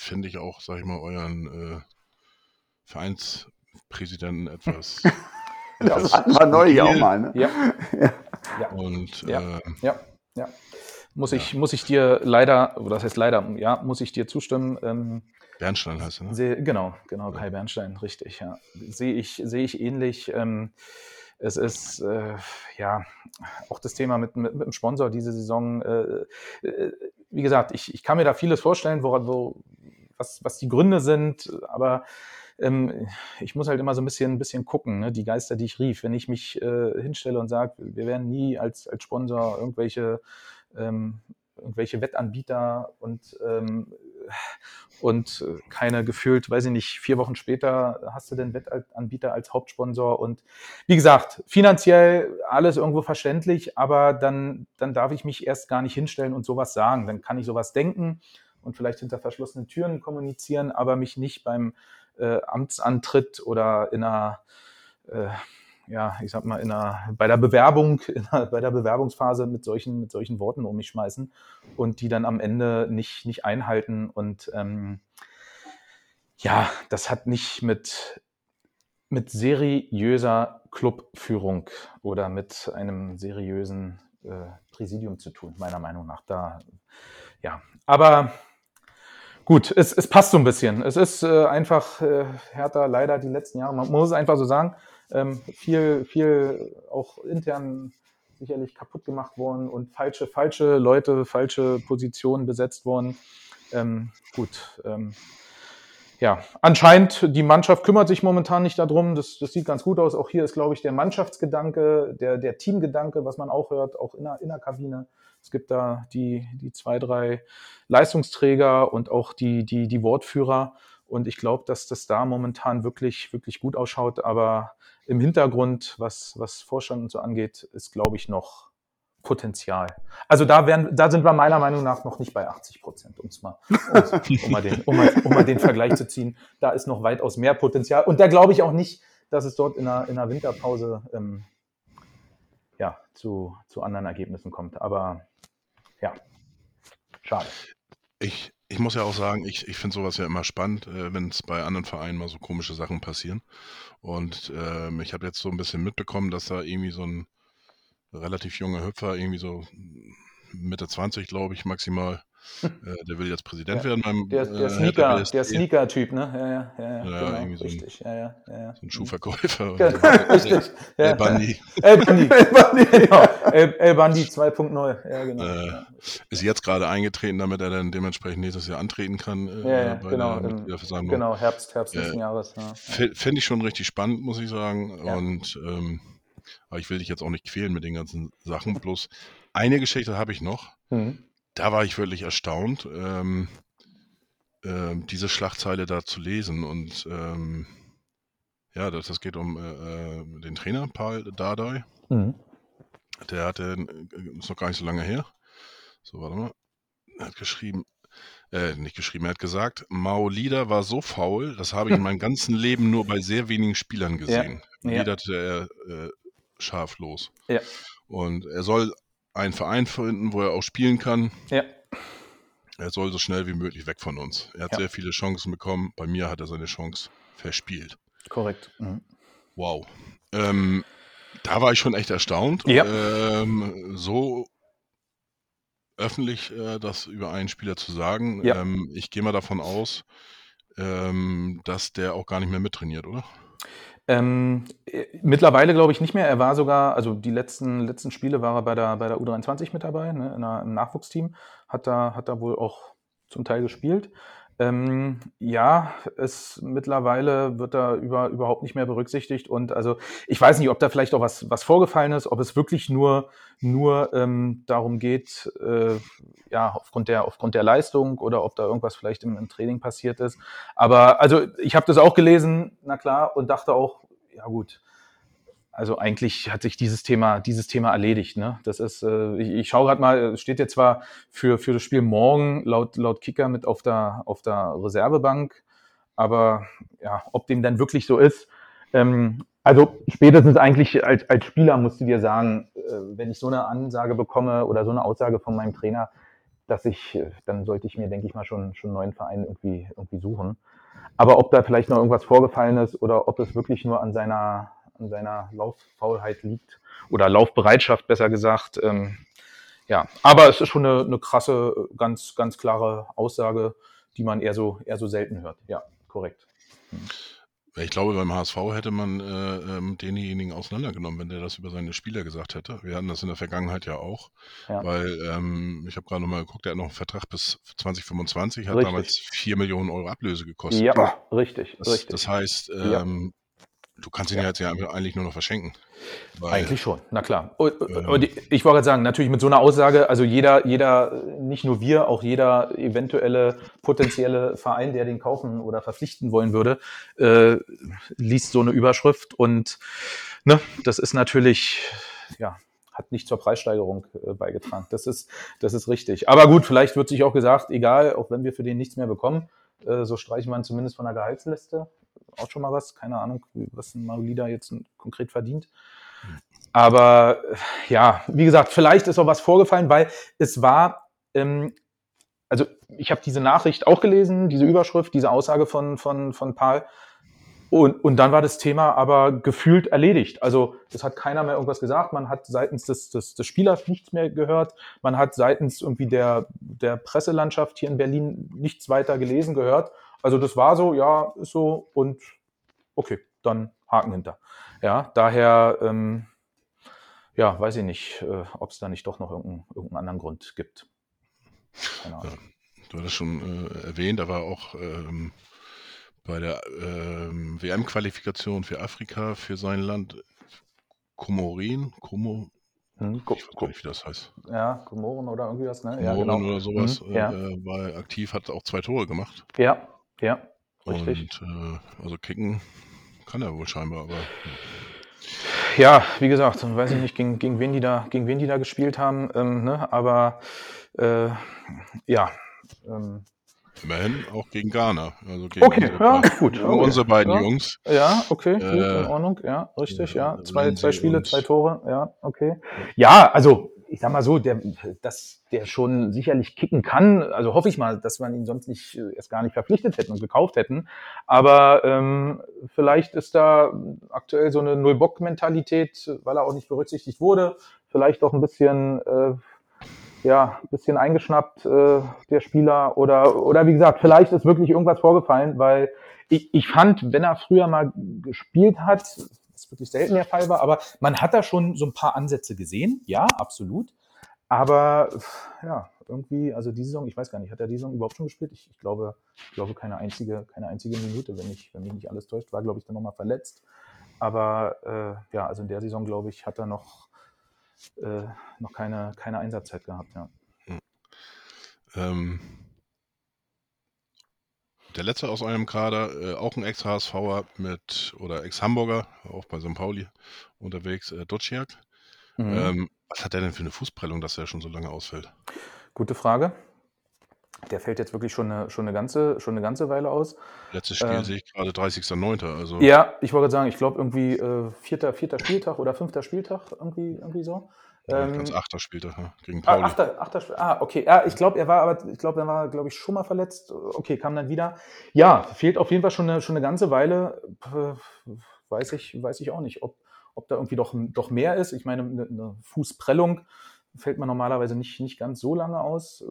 finde ich auch, sag ich mal, euren äh, Vereinspräsidenten etwas. Das hatten wir neulich auch mal, ne? Ja, ja, Und Ja. äh, ja, ja. muss ich, muss ich dir leider, oder das heißt leider, ja, muss ich dir zustimmen. Ähm, Bernstein heißt er, ne? Seh, genau, genau, Kai Bernstein, richtig, ja. Sehe ich, sehe ich ähnlich. Ähm, es ist äh, ja auch das Thema mit, mit, mit dem Sponsor diese Saison. Äh, äh, wie gesagt, ich, ich kann mir da vieles vorstellen, wo, wo, was, was die Gründe sind, aber ähm, ich muss halt immer so ein bisschen, ein bisschen gucken, ne? die Geister, die ich rief. Wenn ich mich äh, hinstelle und sage, wir werden nie als, als Sponsor irgendwelche, ähm, irgendwelche Wettanbieter und ähm, und keine gefühlt, weiß ich nicht, vier Wochen später hast du den Wettanbieter als Hauptsponsor und wie gesagt, finanziell alles irgendwo verständlich, aber dann, dann darf ich mich erst gar nicht hinstellen und sowas sagen. Dann kann ich sowas denken und vielleicht hinter verschlossenen Türen kommunizieren, aber mich nicht beim äh, Amtsantritt oder in einer äh, ja, ich sag mal, in einer, bei der Bewerbung, einer, bei der Bewerbungsphase mit solchen, mit solchen Worten um mich schmeißen und die dann am Ende nicht, nicht einhalten. Und ähm, ja, das hat nicht mit, mit seriöser Clubführung oder mit einem seriösen äh, Präsidium zu tun, meiner Meinung nach. Da, ja, aber gut, es, es passt so ein bisschen. Es ist äh, einfach äh, härter, leider die letzten Jahre. Man muss es einfach so sagen ähm, viel, viel auch intern sicherlich kaputt gemacht worden und falsche, falsche Leute, falsche Positionen besetzt worden. Ähm, gut, ähm, ja, anscheinend die Mannschaft kümmert sich momentan nicht darum. Das, das sieht ganz gut aus. Auch hier ist, glaube ich, der Mannschaftsgedanke, der, der Teamgedanke, was man auch hört, auch in der, in der Kabine. Es gibt da die, die zwei, drei Leistungsträger und auch die, die, die Wortführer. Und ich glaube, dass das da momentan wirklich, wirklich gut ausschaut. Aber im Hintergrund, was, was Vorstand und so angeht, ist, glaube ich, noch Potenzial. Also da, werden, da sind wir meiner Meinung nach noch nicht bei 80 Prozent, um's mal, um, mal den, um, mal, um mal den Vergleich zu ziehen. Da ist noch weitaus mehr Potenzial. Und da glaube ich auch nicht, dass es dort in einer, in einer Winterpause ähm, ja, zu, zu anderen Ergebnissen kommt. Aber ja, schade. Ich, ich muss ja auch sagen, ich, ich finde sowas ja immer spannend, äh, wenn es bei anderen Vereinen mal so komische Sachen passieren. Und ähm, ich habe jetzt so ein bisschen mitbekommen, dass da irgendwie so ein relativ junger Hüpfer, irgendwie so Mitte 20, glaube ich, maximal, der will jetzt Präsident Ja, werden beim der, der äh, Sneaker, der. Sneaker-Typ, ne? Ja, ja, ja, ja, genau, irgendwie so ein- richtig. Ja, ja, ja, ja. So ein Schuhverkäufer. Genau, richtig. Ja, El Bandi. El Bandi. genau. El, El Bandi 2.0. Ja, genau. Äh, ist jetzt gerade eingetreten, damit er dann dementsprechend nächstes Jahr antreten kann äh, Ja, ja, bei genau, der im-. Genau, Herbst, Herbst Äh, nächsten Jahres. Ja. Fände ich schon richtig spannend, muss ich sagen. Und ähm, aber ich will dich jetzt auch nicht quälen mit den ganzen Sachen. Bloß eine Geschichte habe ich noch. Mhm. Da war ich wirklich erstaunt, ähm, ähm, diese Schlagzeile da zu lesen. Und ähm, ja, das, das geht um äh, äh, den Trainer, Paul Dardai. Mhm. Der hatte, äh, ist noch gar nicht so lange her. So, warte mal. Er hat geschrieben, äh, nicht geschrieben, er hat gesagt, Mao Lieder war so faul, das habe ich in meinem ganzen Leben nur bei sehr wenigen Spielern gesehen. ja. Lederte er äh, scharflos. Ja. Und er soll einen Verein finden, wo er auch spielen kann. Ja. Er soll so schnell wie möglich weg von uns. Er hat Ja. sehr viele Chancen bekommen. Bei mir hat er seine Chance verspielt. Korrekt. Mhm. Wow. Ähm, da war ich schon echt erstaunt. Ja. Ähm, so öffentlich äh, das über einen Spieler zu sagen. Ja. Ähm, ich gehe mal davon aus, ähm, dass der auch gar nicht mehr mittrainiert, oder? Ähm, äh, mittlerweile glaube ich nicht mehr. Er war sogar, also die letzten, letzten Spiele war er bei der, bei der U23 mit dabei, ne, in einer, im Nachwuchsteam. Hat da, hat da wohl auch zum Teil gespielt. Ähm, ja, es mittlerweile wird da über, überhaupt nicht mehr berücksichtigt. Und also ich weiß nicht, ob da vielleicht auch was, was vorgefallen ist, ob es wirklich nur, nur ähm, darum geht, äh, ja, aufgrund der, aufgrund der Leistung oder ob da irgendwas vielleicht im, im Training passiert ist. Aber also ich habe das auch gelesen, na klar, und dachte auch, ja gut, also eigentlich hat sich dieses Thema, dieses Thema erledigt. Ne? Das ist, äh, ich, ich schaue gerade mal, es steht jetzt zwar für, für das Spiel morgen laut, laut Kicker mit auf der, auf der Reservebank, aber ja, ob dem dann wirklich so ist. Ähm, also spätestens eigentlich als, als Spieler musst du dir sagen, äh, wenn ich so eine Ansage bekomme oder so eine Aussage von meinem Trainer, dass ich, äh, dann sollte ich mir, denke ich mal, schon, schon einen neuen Verein irgendwie, irgendwie suchen. Aber ob da vielleicht noch irgendwas vorgefallen ist oder ob es wirklich nur an seiner, an seiner Lauffaulheit liegt oder Laufbereitschaft, besser gesagt, ähm, ja, aber es ist schon eine, eine krasse, ganz, ganz klare Aussage, die man eher so, eher so selten hört. Ja, korrekt. Ich glaube, beim HSV hätte man äh, ähm, denjenigen auseinandergenommen, wenn der das über seine Spieler gesagt hätte. Wir hatten das in der Vergangenheit ja auch, Ja. weil ähm, ich habe gerade nochmal geguckt, der hat noch einen Vertrag bis 2025, hat Richtig. damals 4 Millionen Euro Ablöse gekostet. Ja, richtig, Das, richtig. das heißt, ähm, du kannst ihn ja jetzt ja eigentlich nur noch verschenken. Eigentlich schon, na klar. Und, und ich wollte gerade sagen, natürlich mit so einer Aussage, also jeder, jeder, nicht nur wir, auch jeder eventuelle potenzielle Verein, der den kaufen oder verpflichten wollen würde, äh, liest so eine Überschrift und ne, das ist natürlich, ja, hat nicht zur Preissteigerung äh, beigetragen. Das ist, das ist richtig. Aber gut, vielleicht wird sich auch gesagt, egal, auch wenn wir für den nichts mehr bekommen, äh, so streichen wir ihn zumindest von der Gehaltsliste. Auch schon mal was, keine Ahnung, was ein Maulida jetzt konkret verdient. Aber äh, ja, wie gesagt, vielleicht ist auch was vorgefallen, weil es war, ähm, also ich habe diese Nachricht auch gelesen, diese Überschrift, diese Aussage von, von, von Paul. Und, und dann war das Thema aber gefühlt erledigt. Also es hat keiner mehr irgendwas gesagt. Man hat seitens des, des, des Spielers nichts mehr gehört. Man hat seitens irgendwie der, der Presselandschaft hier in Berlin nichts weiter gelesen, gehört. Also das war so, ja, ist so und okay, dann Haken hinter. Ja, daher, ähm, ja, weiß ich nicht, äh, ob es da nicht doch noch irgendeinen, irgendeinen anderen Grund gibt. Keine Ahnung. Du hattest schon äh, erwähnt, er war auch ähm, bei der ähm, WM-Qualifikation für Afrika für sein Land Komorin, Komo, Hm, ich weiß gar nicht, wie das heißt. ja, Komoren oder irgendwie was, ne? Komoren oder sowas, Mhm, ja. äh, war aktiv, hat auch zwei Tore gemacht. Ja, ja, richtig. Und äh, also kicken kann er wohl scheinbar, aber Ja, wie gesagt, weiß ich nicht, gegen, gegen, wen, die da, gegen wen die da gespielt haben, ähm, ne? aber äh, ja. Ähm, immerhin auch gegen Ghana. Also gegen okay, unsere, ja, gut. okay. unsere beiden ja. Jungs. Ja, okay, gut, Äh, in Ordnung, ja, richtig, ja, ja. Zwei, zwei Spiele, zwei Tore, ja, okay. Ja, also, ich sag mal so, der, dass der schon sicherlich kicken kann, also hoffe ich mal, dass man ihn sonst nicht äh, erst gar nicht verpflichtet hätten und gekauft hätten. Aber ähm, vielleicht ist da aktuell so eine Null-Bock-Mentalität, weil er auch nicht berücksichtigt wurde, vielleicht auch ein bisschen, äh, ja, ein bisschen eingeschnappt, äh, der Spieler. Oder, oder wie gesagt, vielleicht ist wirklich irgendwas vorgefallen, weil ich, ich fand, wenn er früher mal gespielt hat, wirklich selten der Fall war, aber man hat da schon so ein paar Ansätze gesehen, ja, absolut. Aber ja, irgendwie, also die Saison, ich weiß gar nicht, hat er die Saison überhaupt schon gespielt? Ich, ich glaube, ich glaube keine einzige, keine einzige Minute, wenn ich, wenn mich nicht alles täuscht, war, glaube ich, dann nochmal verletzt. Aber äh, ja, also in der Saison, glaube ich, hat er noch, äh, noch keine, keine Einsatzzeit gehabt, ja. Ähm, der letzte aus eurem Kader, äh, auch ein Ex-HSVer mit, oder Ex-Hamburger, auch bei St. Pauli unterwegs, äh, Duciak. Mhm. Ähm, was hat der denn für eine Fußprellung, dass er schon so lange ausfällt? Gute Frage. Der fällt jetzt wirklich schon eine, schon eine, ganze, schon eine ganze Weile aus. Letztes Spiel Ähm, sehe ich gerade 30.09. Also Ja, ich wollte gerade sagen, ich glaube irgendwie äh, vierter, vierter Spieltag oder fünfter Spieltag, irgendwie, irgendwie so. Ja, Ähm, ganz Achter spielt er ja, gegen ah, Pauli. achter, achter. Ah, okay. Ja, ich glaube, er war aber, ich glaube, er war, glaube ich, schon mal verletzt. Okay, kam dann wieder. Ja, fehlt auf jeden Fall schon eine, schon eine ganze Weile. Weiß ich, weiß ich auch nicht, ob, ob da irgendwie doch, doch mehr ist. Ich meine, eine, eine Fußprellung fällt man normalerweise nicht, nicht ganz so lange aus,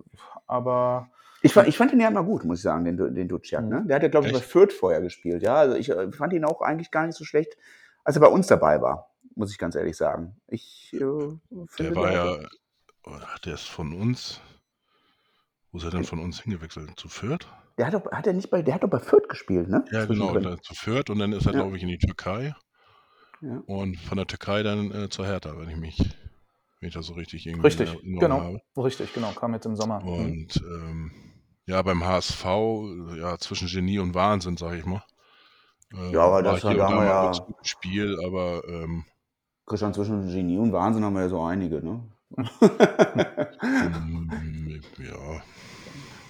aber Ich, fand- ich fand ihn ja immer gut, muss ich sagen, den, den Duciak. Ne? Der hat ja, glaube ich, bei? Fürth vorher gespielt. Ja, also ich äh, fand ihn auch eigentlich gar nicht so schlecht, als er bei uns dabei war, muss ich ganz ehrlich sagen. Ich äh, finde Der war ja, ach, der ist von uns. Wo ist er denn von uns hingewechselt? Zu Fürth? Der hat, doch, hat er nicht bei, der hat doch bei Fürth gespielt, ne? Ja, genau, zu Fürth und dann ist er, Ja. glaube ich, in die Türkei. Ja. Und von der Türkei dann äh, zur Hertha, wenn ich mich, wenn ich das so richtig irgendwie richtig, genau, habe. richtig, genau, kam jetzt im Sommer. Mhm. Und ähm, ja, beim HSV, ja, zwischen Genie und Wahnsinn, sag ich mal. Äh, Ja, aber war das mal ja- ganz gutes Spiel, aber ähm, Christian, zwischen Genie und Wahnsinn haben wir ja so einige, ne? ja,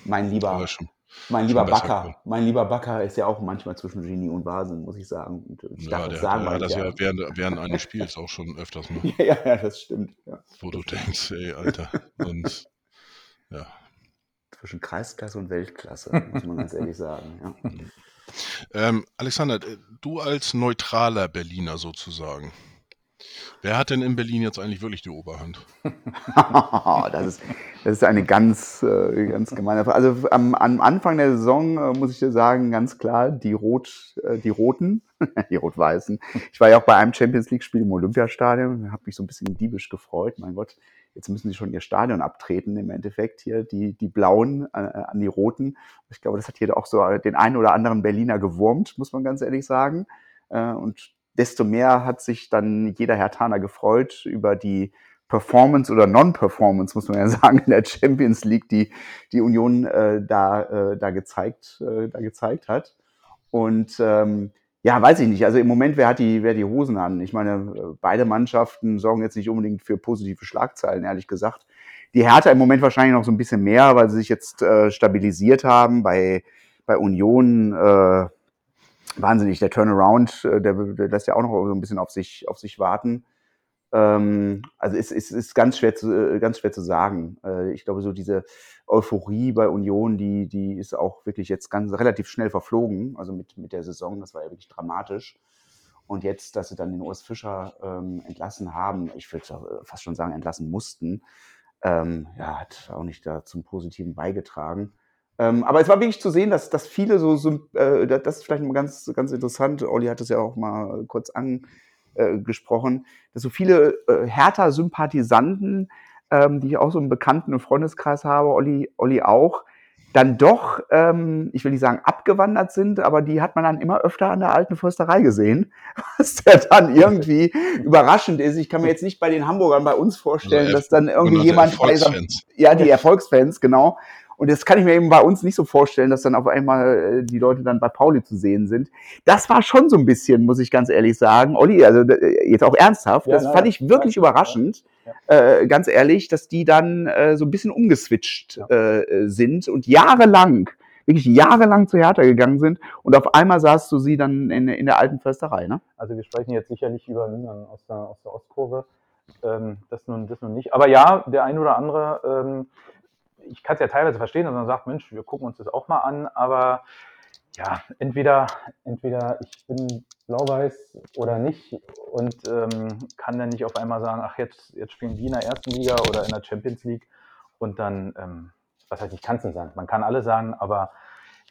mein lieber, schon, mein lieber Backer, geworden. mein lieber Backer ist ja auch manchmal zwischen Genie und Wahnsinn, muss ich sagen. Und ich ja, darf der, das sagen, hat ich das ja, ja während, während eines Spiels auch schon öfters mal, ja, ja, ja, das stimmt. Ja. wo du denkst, ey, Alter. Und ja, Zwischen Kreisklasse und Weltklasse, muss man ganz ehrlich sagen. Ja. Ähm, Alexander, äh, du als neutraler Berliner sozusagen, Wer hat denn in Berlin jetzt eigentlich wirklich die Oberhand? das, ist, das ist eine ganz, äh, ganz gemeine Frage. Also am, am Anfang der Saison äh, muss ich dir sagen, ganz klar, die, Rot, äh, die Roten, die Rot-Weißen. Ich war ja auch bei einem Champions League-Spiel im Olympiastadion, habe mich so ein bisschen diebisch gefreut. Mein Gott, jetzt müssen sie schon ihr Stadion abtreten im Endeffekt hier, die, die Blauen äh, an die Roten. Ich glaube, das hat hier auch so den einen oder anderen Berliner gewurmt, muss man ganz ehrlich sagen. Und desto mehr hat sich dann jeder Herr Hertaner gefreut über die Performance oder Non-Performance, muss man ja sagen, in der Champions League, die die Union äh, da, äh, da, gezeigt, äh, da gezeigt hat. Und ähm, ja, weiß ich nicht. Also im Moment, wer hat die, wer die Hosen an? Ich meine, beide Mannschaften sorgen jetzt nicht unbedingt für positive Schlagzeilen, ehrlich gesagt. Die Hertha im Moment wahrscheinlich noch so ein bisschen mehr, weil sie sich jetzt äh, stabilisiert haben. Bei, bei Union äh, wahnsinnig. Der Turnaround, äh, der, der lässt ja auch noch so ein bisschen auf sich, auf sich warten. Ähm, also es, es ist ganz schwer zu, äh, ganz schwer zu sagen. Äh, ich glaube, so diese Euphorie bei Union, die, die ist auch wirklich jetzt ganz relativ schnell verflogen. Also mit, mit der Saison, das war ja wirklich dramatisch. Und jetzt, dass sie dann den Urs Fischer ähm, entlassen haben, ich würde fast schon sagen, entlassen mussten, ähm, ja, hat auch nicht da zum Positiven beigetragen. Ähm, aber es war wirklich zu sehen, dass, dass viele so, so äh, das ist vielleicht mal ganz, ganz interessant, Olli hat es ja auch mal kurz angesprochen, äh, dass so viele äh, Hertha-Sympathisanten, ähm, die ich auch so im Bekannten- und Freundeskreis habe, Olli, Olli auch, dann doch, ähm, ich will nicht sagen abgewandert sind, aber die hat man dann immer öfter an der alten Försterei gesehen, was ja dann irgendwie überraschend ist. Ich kann mir jetzt nicht bei den Hamburgern bei uns vorstellen, also dass dann irgendwie jemand ja, die Erfolgsfans, genau, und das kann ich mir eben bei uns nicht so vorstellen, dass dann auf einmal äh, die Leute dann bei Pauli zu sehen sind. Das war schon so ein bisschen, muss ich ganz ehrlich sagen. Olli, also äh, jetzt auch ernsthaft, ja, das na, fand ich wirklich ja, überraschend, ja. Äh, ganz ehrlich, dass die dann äh, so ein bisschen umgeswitcht äh, sind und jahrelang, wirklich jahrelang zu Hertha gegangen sind und auf einmal sahst du sie dann in, in der alten Försterei, ne? Also wir sprechen jetzt sicherlich über niemanden aus der, aus der Ostkurve. Ähm, das, nun, das nun nicht. Aber ja, der ein oder andere ähm, ich kann es ja teilweise verstehen, dass man sagt, Mensch, wir gucken uns das auch mal an, aber ja, entweder, entweder ich bin blau-weiß oder nicht und ähm, kann dann nicht auf einmal sagen, ach, jetzt, jetzt spielen die in der ersten Liga oder in der Champions League und dann, ähm, was heißt, ich kann es nicht sagen. Man kann alles sagen, aber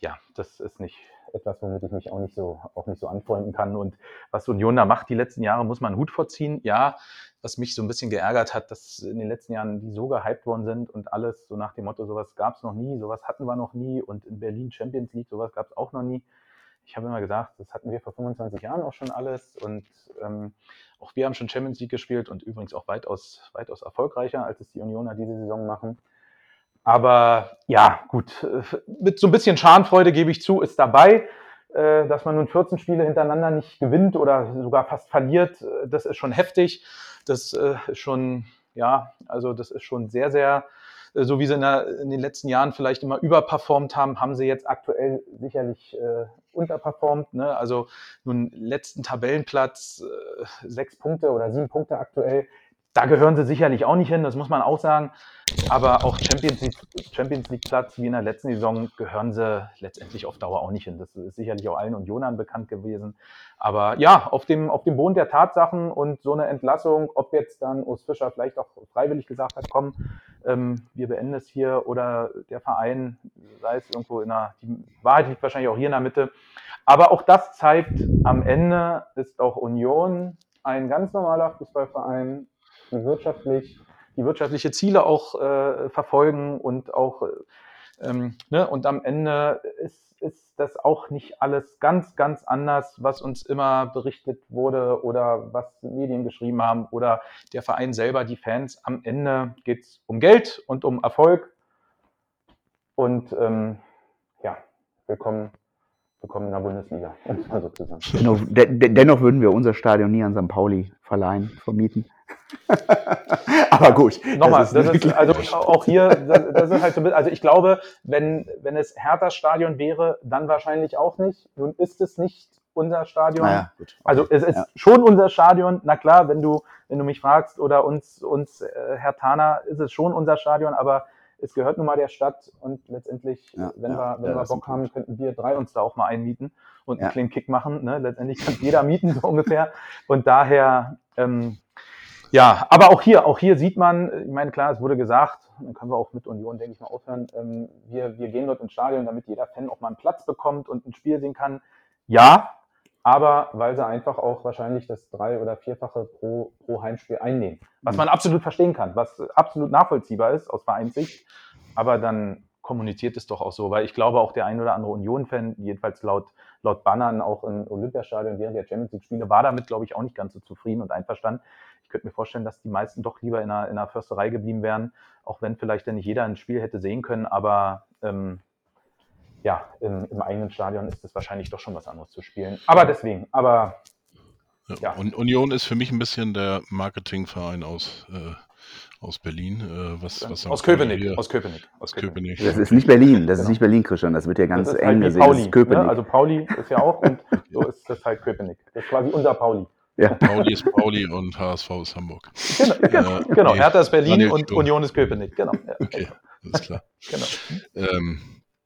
ja, das ist nicht, etwas, womit ich mich auch nicht so, auch nicht so anfreunden kann. Und was Union da macht die letzten Jahre, muss man einen Hut vorziehen. Ja, was mich so ein bisschen geärgert hat, dass in den letzten Jahren die so gehypt worden sind und alles so nach dem Motto, sowas gab es noch nie, sowas hatten wir noch nie und in Berlin Champions League, sowas gab es auch noch nie. Ich habe immer gesagt, das hatten wir vor 25 Jahren auch schon alles und ähm, auch wir haben schon Champions League gespielt und übrigens auch weitaus, weitaus erfolgreicher, als es die Unioner diese Saison machen. Aber ja, gut, äh, mit so ein bisschen Schadenfreude gebe ich zu, ist dabei. Äh, dass man nun 14 Spiele hintereinander nicht gewinnt oder sogar fast verliert, äh, das ist schon heftig. Das ist schon, ja, also das ist schon sehr, sehr, so wie sie in, der, in den letzten Jahren vielleicht immer überperformt haben, haben sie jetzt aktuell sicherlich äh, unterperformt. Ne? Also nun letzten Tabellenplatz, äh, sechs Punkte oder sieben Punkte aktuell da gehören sie sicherlich auch nicht hin, das muss man auch sagen. Aber auch Champions League, Champions League Platz wie in der letzten Saison gehören sie letztendlich auf Dauer auch nicht hin. Das ist sicherlich auch allen Unionern bekannt gewesen. Aber ja, auf dem, auf dem Boden der Tatsachen und so eine Entlassung, ob jetzt dann Urs Fischer vielleicht auch freiwillig gesagt hat, komm, ähm, wir beenden es hier oder der Verein, sei es irgendwo in der, die Wahrheit liegt wahrscheinlich auch hier in der Mitte. Aber auch das zeigt, am Ende ist auch Union ein ganz normaler Fußballverein, wirtschaftlich, die wirtschaftliche Ziele auch äh, verfolgen und auch äh, ähm, ne? und am Ende ist, ist das auch nicht alles ganz, ganz anders, was uns immer berichtet wurde oder was Medien geschrieben haben oder der Verein selber, die Fans. Am Ende geht es um Geld und um Erfolg. Und ähm, ja, willkommen, willkommen in der Bundesliga. Dennoch, dennoch würden wir unser Stadion nie an St. Pauli verleihen, vermieten. Aber gut. Nochmal, das ist, das ist also auch hier, das, das, ist halt so, also ich glaube, wenn, wenn es Herthas Stadion wäre, dann wahrscheinlich auch nicht. Nun ist es nicht unser Stadion. Naja, also es ist ja. schon unser Stadion. Na klar, wenn du, wenn du mich fragst oder uns, uns äh, Herr Tana, ist es schon unser Stadion, aber es gehört nun mal der Stadt und letztendlich, Ja, wenn ja, wir, wenn ja, wir Bock haben, könnten wir drei uns da auch mal einmieten und einen kleinen Kick machen. Ne? Letztendlich kann jeder mieten, so ungefähr. Und daher, ähm, ja, aber auch hier, auch hier sieht man, ich meine, klar, es wurde gesagt, dann können wir auch mit Union, denke ich mal, aufhören. Ähm, wir, wir gehen dort ins Stadion, damit jeder Fan auch mal einen Platz bekommt und ein Spiel sehen kann. Ja, aber weil sie einfach auch wahrscheinlich das drei- oder vierfache pro, pro Heimspiel einnehmen. Was Mhm. man absolut verstehen kann, was absolut nachvollziehbar ist aus Vereinssicht. Aber dann kommuniziert es doch auch so, weil ich glaube auch der ein oder andere Union-Fan, jedenfalls laut, laut Bannern auch im Olympiastadion während der Champions League-Spiele, war damit, glaube ich, auch nicht ganz so zufrieden und einverstanden. Ich könnte mir vorstellen, dass die meisten doch lieber in einer, in einer Försterei geblieben wären, auch wenn vielleicht dann nicht jeder ein Spiel hätte sehen können, aber ähm, ja, im, im eigenen Stadion ist es wahrscheinlich doch schon was anderes zu spielen. Aber deswegen, aber Ja. Und Union ist für mich ein bisschen der Marketingverein aus, äh, aus Berlin. Äh, was, was aus Köpenick, aus Köpenick, aus Köpenick. Das ist nicht Berlin, das ist Genau. nicht Berlin, Christian, das wird ja ganz das ist eng halt gesehen. Pauli, das ist Köpenick. Ne? Also Pauli ist ja auch und so ist das halt Köpenick. Das ist quasi unser Pauli. Ja. Pauli ist Pauli und HSV ist Hamburg. Genau, genau, Äh, genau. nee, Hertha ist Berlin Daniel und Sturm. Union ist Köpenick. Genau. Ja, Okay, alles klar. genau. Ähm,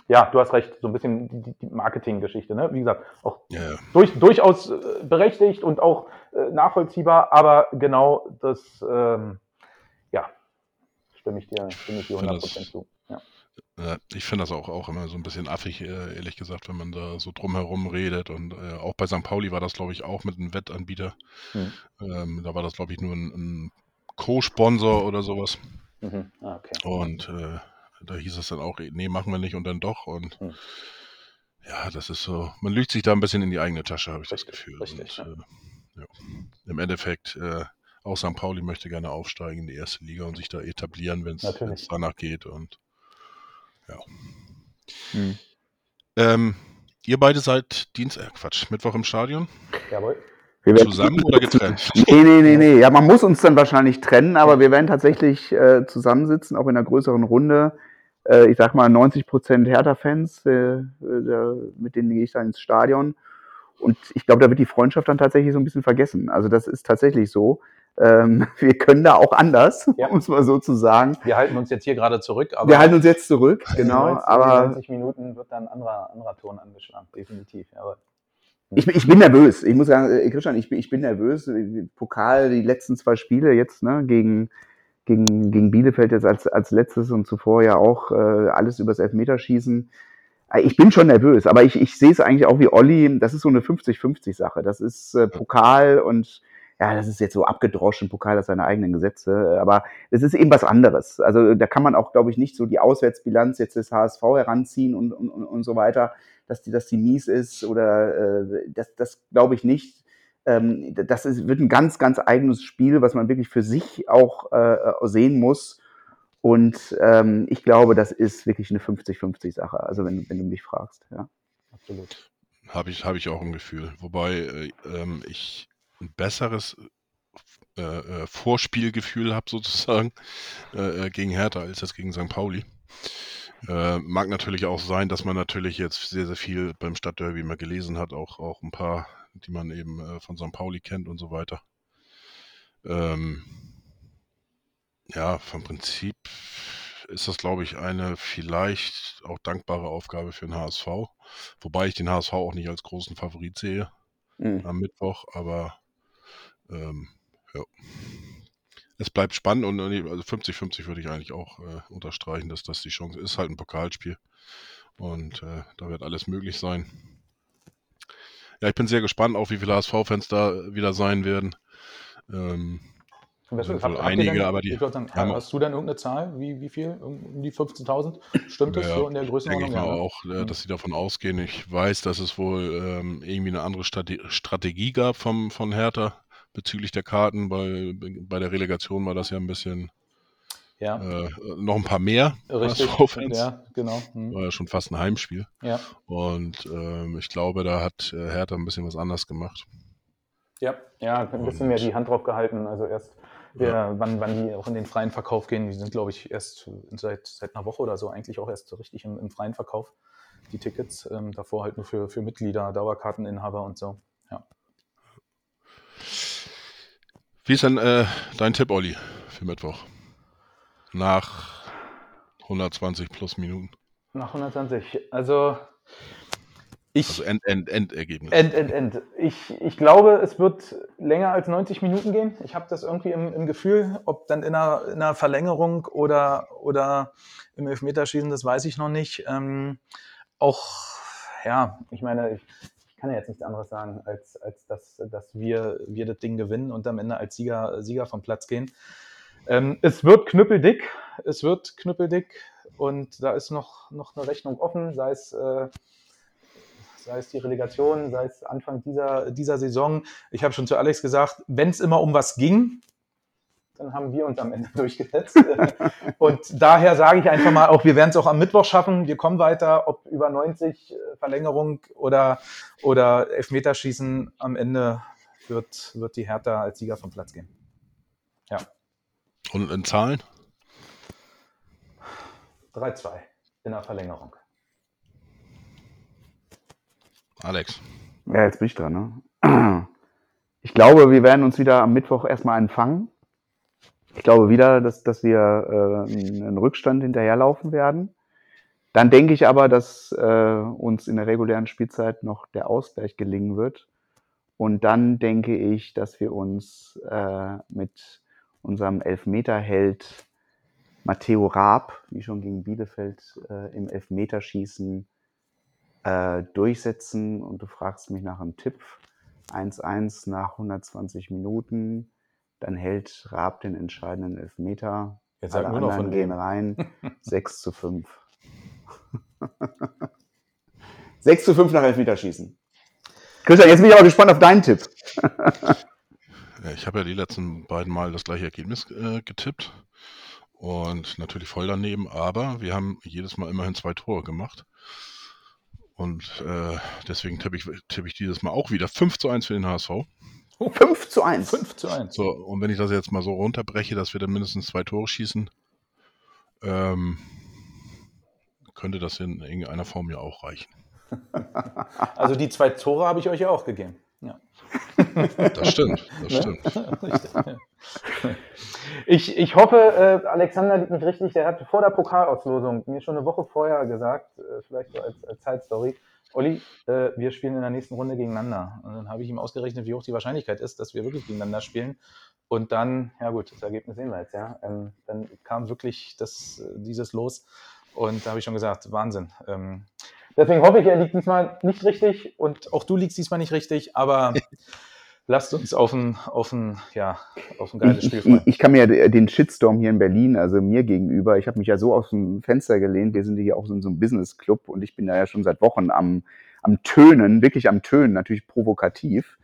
ja, du hast recht, so ein bisschen die, die Marketinggeschichte. Ne? Wie gesagt, auch ja. durch, durchaus äh, berechtigt und auch äh, nachvollziehbar, aber genau das, ähm, ja, stimme ich dir, stimme ich dir finde 100% das- zu. Ja. Ja, ich finde das auch, auch immer so ein bisschen affig, äh, ehrlich gesagt, wenn man da so drumherum redet. Und äh, auch bei St. Pauli war das, glaube ich, auch mit einem Wettanbieter. Hm. Ähm, da war das, glaube ich, nur ein, ein Co-Sponsor oder sowas. Mhm. Ah, okay. Und äh, da hieß es dann auch, nee, machen wir nicht und dann doch. Und Hm. ja, das ist so, man lügt sich da ein bisschen in die eigene Tasche, habe ich das Richtig, Gefühl. richtig, und, äh, ja. Im Endeffekt, äh, auch St. Pauli möchte gerne aufsteigen in die erste Liga und sich da etablieren, wenn es danach geht. Und ja. Hm. Ähm, ihr beide seid Dienst, äh, Quatsch, Mittwoch im Stadion? Jawohl. Wir werden- Zusammen oder getrennt? Nee, nee, nee, nee. Ja, man muss uns dann wahrscheinlich trennen, aber wir werden tatsächlich äh, zusammensitzen, auch in einer größeren Runde. Äh, ich sag mal 90 Prozent Hertha-Fans, äh, äh, mit denen gehe ich dann ins Stadion. Und ich glaube, da wird die Freundschaft dann tatsächlich so ein bisschen vergessen. Also das ist tatsächlich so. Ähm, wir können da auch anders, Ja. um es mal so zu sagen. Wir halten uns jetzt hier gerade zurück, aber wir halten uns jetzt zurück, in genau. 90, Aber 90 Minuten wird dann ein anderer, anderer Ton angeschlagen, definitiv. Aber Ich, bin- ich bin nervös. Ich muss sagen, äh, Christian, ich bin, ich bin nervös. Pokal, die letzten zwei Spiele jetzt, ne, gegen, gegen, gegen Bielefeld jetzt als, als letztes und zuvor ja auch äh, alles übers Elfmeterschießen. Äh, Ich bin schon nervös, aber ich, ich sehe es eigentlich auch wie Olli. Das ist so eine 50-50-Sache. Das ist äh, Pokal und ja, das ist jetzt so abgedroschen. Pokal hat seine eigenen Gesetze, aber es ist eben was anderes. Also da kann man auch, glaube ich, nicht so die Auswärtsbilanz jetzt des HSV heranziehen und, und, und, so weiter dass die, dass die mies ist oder äh, das, das glaube ich nicht. Ähm, das ist, wird ein ganz, ganz eigenes Spiel, was man wirklich für sich auch äh, sehen muss. Und ähm, ich glaube, das ist wirklich eine 50-50-Sache, also wenn, wenn du mich fragst. Ja. absolut. Habe ich, habe ich auch ein Gefühl. Wobei äh, ähm, ich ein besseres äh, äh, Vorspielgefühl habe sozusagen äh, äh, gegen Hertha als jetzt gegen St. Pauli. Äh, mag natürlich auch sein, dass man natürlich jetzt sehr, sehr viel beim Stadtderby mal gelesen hat, auch, auch ein paar, die man eben äh, von St. Pauli kennt und so weiter. Ähm, ja, vom Prinzip ist das, glaube ich, eine vielleicht auch dankbare Aufgabe für den HSV. Wobei ich den HSV auch nicht als großen Favorit sehe Mhm. am Mittwoch, aber ähm, ja. Es bleibt spannend und also 50-50 würde ich eigentlich auch äh, unterstreichen, dass das die Chance ist. Halt ein Pokalspiel und äh, da wird alles möglich sein. Ja, ich bin sehr gespannt, auch wie viele HSV-Fans da wieder sein werden. Ähm, Und sind wohl habt ihr einige, denn- aber die sagen, haben hast du denn irgendeine Zahl? Wie, wie viel? Um die 15.000? Stimmt das Ja, so in der denke Größenordnung? ich mal Ja, ne? auch, Mhm. dass sie davon ausgehen. Ich weiß, dass es wohl ähm, irgendwie eine andere Strate Strategie gab vom, von Hertha bezüglich der Karten. Bei, bei der Relegation war das ja ein bisschen ja. äh, noch ein paar mehr richtig. HSV-Fans. Ja, genau. Mhm. War ja schon fast ein Heimspiel. Ja. Und ähm, ich glaube, da hat äh, Hertha ein bisschen was anders gemacht. Ja, ja, ein bisschen Und- mehr die Hand drauf gehalten. Also erst, ja. wann, wann die auch in den freien Verkauf gehen, die sind, glaube ich, erst seit, seit einer Woche oder so eigentlich auch erst so richtig im, im freien Verkauf, die Tickets. Ähm, davor halt nur für, für Mitglieder, Dauerkarteninhaber und so. Ja. Wie ist denn äh, dein Tipp, Olli, für Mittwoch? Nach 120 plus Minuten. Nach 120. Also ich. Also End, End, Endergebnis. End, End, End. Ich, ich glaube, es wird länger als 90 Minuten gehen. Ich habe das irgendwie im, im Gefühl, ob dann in einer, in einer Verlängerung oder, oder im Elfmeterschießen, das weiß ich noch nicht. Ähm, auch, ja, ich meine, ich, kann ja jetzt nichts anderes sagen, als, als dass, dass wir, wir das Ding gewinnen und am Ende als Sieger, Sieger vom Platz gehen. Ähm, es wird knüppeldick, es wird knüppeldick und da ist noch, noch eine Rechnung offen, sei es, äh, sei es die Relegation, sei es Anfang dieser, dieser Saison. Ich habe schon zu Alex gesagt, wenn es immer um was ging, dann haben wir uns am Ende durchgesetzt. und daher sage ich einfach mal auch, wir werden es auch am Mittwoch schaffen. Wir kommen weiter, ob über 90 äh, Verlängerung oder, oder Elfmeterschießen. Am Ende wird, wird die Hertha als Sieger vom Platz gehen. Ja. Und in Zahlen? 3-2 in der Verlängerung. Alex. Ja, jetzt bin ich dran. Ne? Ich glaube, wir werden uns wieder am Mittwoch erstmal einen fangen. Ich glaube wieder, dass, dass wir äh, einen Rückstand hinterherlaufen werden. Dann denke ich aber, dass äh, uns in der regulären Spielzeit noch der Ausgleich gelingen wird. Und dann denke ich, dass wir uns äh, mit unserem Elfmeterheld Matteo Raab, wie schon gegen Bielefeld äh, im Elfmeterschießen äh, durchsetzen. Und du fragst mich nach einem Tipp. 1-1 nach 120 Minuten. Dann hält Raab den entscheidenden Elfmeter. Jetzt Alle sag nur noch anderen von gehen rein. 6 zu 5. 6 zu 5 nach Elfmeterschießen. Christian, jetzt bin ich aber gespannt auf deinen Tipp. Ja, ich habe ja die letzten beiden Mal das gleiche Ergebnis äh, getippt. Und natürlich voll daneben, aber wir haben jedes Mal immerhin zwei Tore gemacht. Und äh, deswegen tippe ich, tippe ich dieses Mal auch wieder 5 zu 1 für den HSV. 5 zu 1. 5 zu 1. So, und wenn ich das jetzt mal so runterbreche, dass wir dann mindestens zwei Tore schießen, ähm, könnte das in irgendeiner Form ja auch reichen. Also die zwei Tore habe ich euch ja auch gegeben. Ja. Das stimmt, das Ne? stimmt. Ich, ich hoffe, äh, Alexander liegt nicht richtig. Der hat vor der Pokalauslosung mir schon eine Woche vorher gesagt, äh, vielleicht so als, als Zeitstory, Olli, äh, wir spielen in der nächsten Runde gegeneinander. Und dann habe ich ihm ausgerechnet, wie hoch die Wahrscheinlichkeit ist, dass wir wirklich gegeneinander spielen. Und dann, ja gut, das Ergebnis sehen wir jetzt, ja. Ähm, dann kam wirklich das, äh, dieses Los. Und da habe ich schon gesagt, Wahnsinn. Ähm, deswegen hoffe ich, er liegt diesmal nicht richtig und auch du liegst diesmal nicht richtig, aber lasst uns auf ein, auf ein, ja, auf ein geiles Ich, Spiel ich, freuen. ich kann mir ja den Shitstorm hier in Berlin, also mir gegenüber, ich habe mich ja so aus dem Fenster gelehnt, wir sind hier auch so in so einem Business-Club und ich bin da ja schon seit Wochen am, am Tönen, wirklich am Tönen, natürlich provokativ,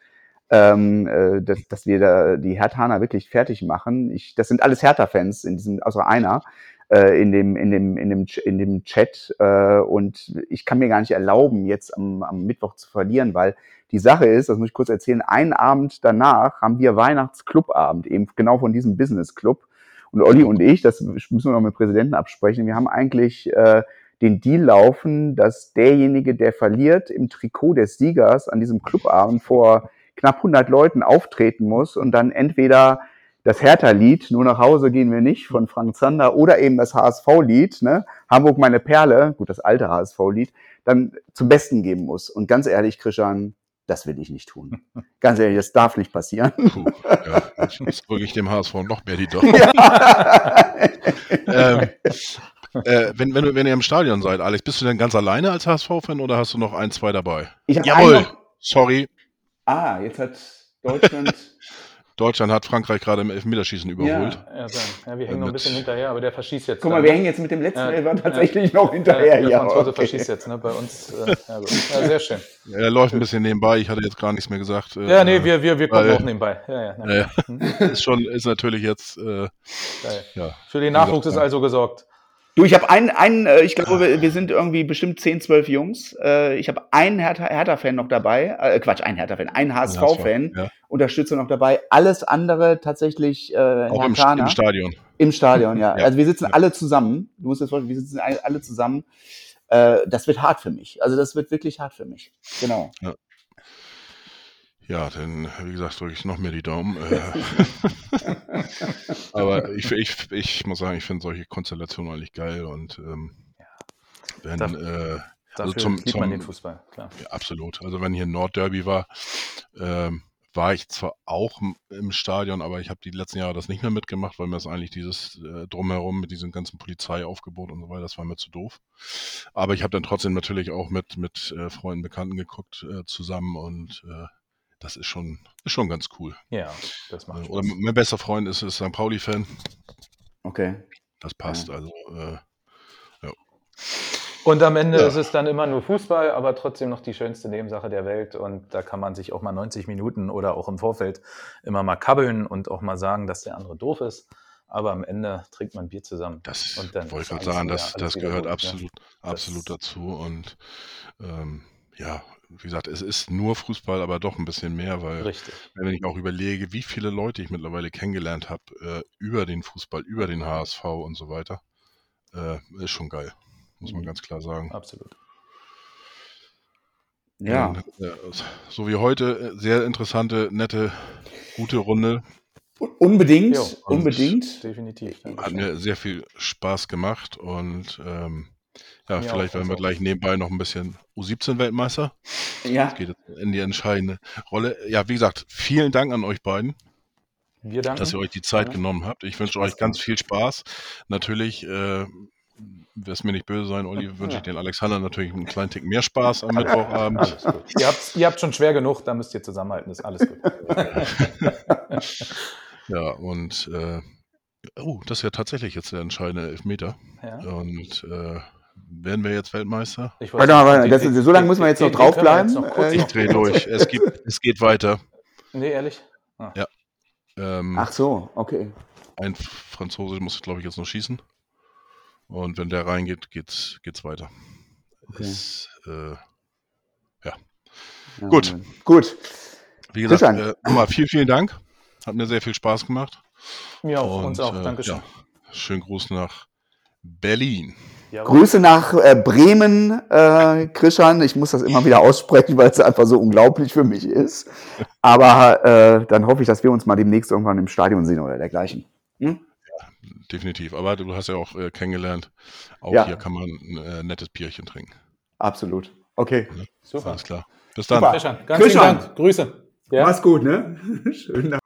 ähm, äh, dass, dass wir da die Herthaner wirklich fertig machen. Ich, das sind alles Hertha-Fans, in diesem, außer einer, äh, in dem, in dem, in dem, in dem Chat äh, und ich kann mir gar nicht erlauben, jetzt am, am Mittwoch zu verlieren, weil die Sache ist, das muss ich kurz erzählen, einen Abend danach haben wir Weihnachtsclubabend, eben genau von diesem Business Club. Und Olli und ich, das müssen wir noch mit dem Präsidenten absprechen, wir haben eigentlich äh, den Deal laufen, dass derjenige, der verliert, im Trikot des Siegers an diesem Clubabend vor knapp 100 Leuten auftreten muss und dann entweder das Hertha-Lied, nur nach Hause gehen wir nicht, von Frank Zander, oder eben das HSV-Lied, ne, Hamburg meine Perle, gut, das alte HSV-Lied, dann zum Besten geben muss. Und ganz ehrlich, Christian, das will ich nicht tun. Ganz ehrlich, das darf nicht passieren. Puh, ja, jetzt drücke ich dem HSV noch mehr die Daumen. ähm, äh, wenn, wenn, wenn ihr im Stadion seid, Alex, bist du denn ganz alleine als HSV-Fan oder hast du noch ein, zwei dabei? Ich Jawohl, einen sorry. Ah, jetzt hat Deutschland. Deutschland hat Frankreich gerade im Elfmeterschießen überholt. Ja, so. ja, wir hängen noch ein bisschen hinterher, aber der verschießt jetzt. Guck mal, dann, wir ne? hängen jetzt mit dem letzten Ja, Elfer tatsächlich noch hinterher. der Ja, Franzose okay. verschießt jetzt, ne? Bei uns. Äh, ja, ja, sehr schön. Er läuft ein bisschen nebenbei, ich hatte jetzt gar nichts mehr gesagt. äh, Ja, nee, wir, wir, wir kommen weil- auch nebenbei. Ja, ja, Ja, Hm, ist schon, ist natürlich jetzt, äh, ja. Für den Nachwuchs ist also gesorgt. Du, ich habe einen, einen äh, ich glaube, wir- wir sind irgendwie bestimmt 10, 12 Jungs. Äh, Ich habe einen Hertha- Hertha-Fan noch dabei. Äh, Quatsch, einen Hertha-Fan, einen HSV-Fan, Ja. Unterstützer noch dabei. Alles andere tatsächlich äh, Auch im, im Stadion. Im Stadion, ja. Ja. Also wir sitzen Ja. alle zusammen. Du musst dir das vorstellen, wir sitzen alle alle zusammen. Äh, das wird hart für mich. Also das wird wirklich hart für mich. Genau. Ja, dann, wie gesagt, drücke ich noch mehr die Daumen. Äh, aber ich, ich, ich muss sagen, ich finde solche Konstellationen eigentlich geil und ähm, wenn, Darf- äh, also zum, liebt man den Fußball, klar. ja, absolut. Also wenn hier Nordderby war, ähm, war ich zwar auch im- im Stadion, aber ich habe die letzten Jahre das nicht mehr mitgemacht, weil mir das eigentlich dieses äh, drumherum mit diesem ganzen Polizeiaufgebot und so weiter, das war mir zu doof. Aber ich habe dann trotzdem natürlich auch mit mit äh, Freunden, Bekannten geguckt äh, zusammen und äh, das ist schon ist schon ganz cool. Ja, das macht Äh, Oder Spaß. mein bester Freund ist, ist St. Pauli-Fan. Okay. Das passt. Also äh, Und am Ende Ja. ist es dann immer nur Fußball, aber trotzdem noch die schönste Nebensache der Welt. Und da kann man sich auch mal 90 Minuten oder auch im Vorfeld immer mal kabbeln und auch mal sagen, dass der andere doof ist. Aber am Ende trinkt man Bier zusammen. Das Und dann wollte ist ich gerade sagen, das, das gehört gut, ne? absolut, absolut Das- dazu. Und ähm, ja, wie gesagt, es ist nur Fußball, aber doch ein bisschen mehr, weil Richtig. wenn ich auch überlege, wie viele Leute ich mittlerweile kennengelernt habe äh, über den Fußball, über den HSV und so weiter, äh, ist schon geil, muss man Mhm. ganz klar sagen. Absolut. Ja. Und, äh, so wie heute, äh, sehr interessante, nette, gute Runde. Unbedingt, Jo, unbedingt. Definitiv. Hat mir sehr viel Spaß gemacht und ähm, ja, Mir vielleicht werden wir also. gleich nebenbei noch ein bisschen U17-Weltmeister. Ja. Das geht jetzt in die entscheidende Rolle. Ja, wie gesagt, vielen Dank an euch beiden, Wir danken. dass ihr euch die Zeit Ja. genommen habt. Ich wünsche euch ganz viel Spaß. Natürlich, äh, wirst mir nicht böse sein, Olli, wünsche ich den Alexander natürlich einen kleinen Tick mehr Spaß am Mittwochabend. Ihr, habt, ihr habt schon schwer genug, da müsst ihr zusammenhalten, ist alles gut. Ja, und äh, oh, das ist ja tatsächlich jetzt der entscheidende Elfmeter. ja. Und äh, werden wir jetzt Weltmeister? Ich Warte mal, warte, das ist- so lange müssen wir jetzt noch draufbleiben. jetzt noch Äh, Ich drehe durch. Es, gibt, es geht weiter. Nee, ehrlich? Ähm, Ach so, okay. Ein Franzose muss, glaube ich, jetzt noch schießen. Und wenn der reingeht, geht's, geht's weiter. Okay. Es, äh, Ja, Gut. Gut. wie gesagt, äh, nochmal vielen, vielen Dank. Hat mir sehr viel Spaß gemacht. Mir auch, uns auch. äh, Dankeschön. Ja, schönen Gruß nach Berlin. Grüße nach äh, Bremen, äh, Christian. Ich muss das immer wieder aussprechen, weil es einfach so unglaublich für mich ist. Aber äh, dann hoffe ich, dass wir uns mal demnächst irgendwann im Stadion sehen oder dergleichen. Hm? Definitiv. Aber du hast ja auch äh, kennengelernt. Auch Ja. hier kann man ein äh, nettes Bierchen trinken. Absolut. Okay. Super. Alles klar. Bis dann. Super. Christian, ganz Dank. Grüße. Ja? Mach's gut, ne? Schönen Dank.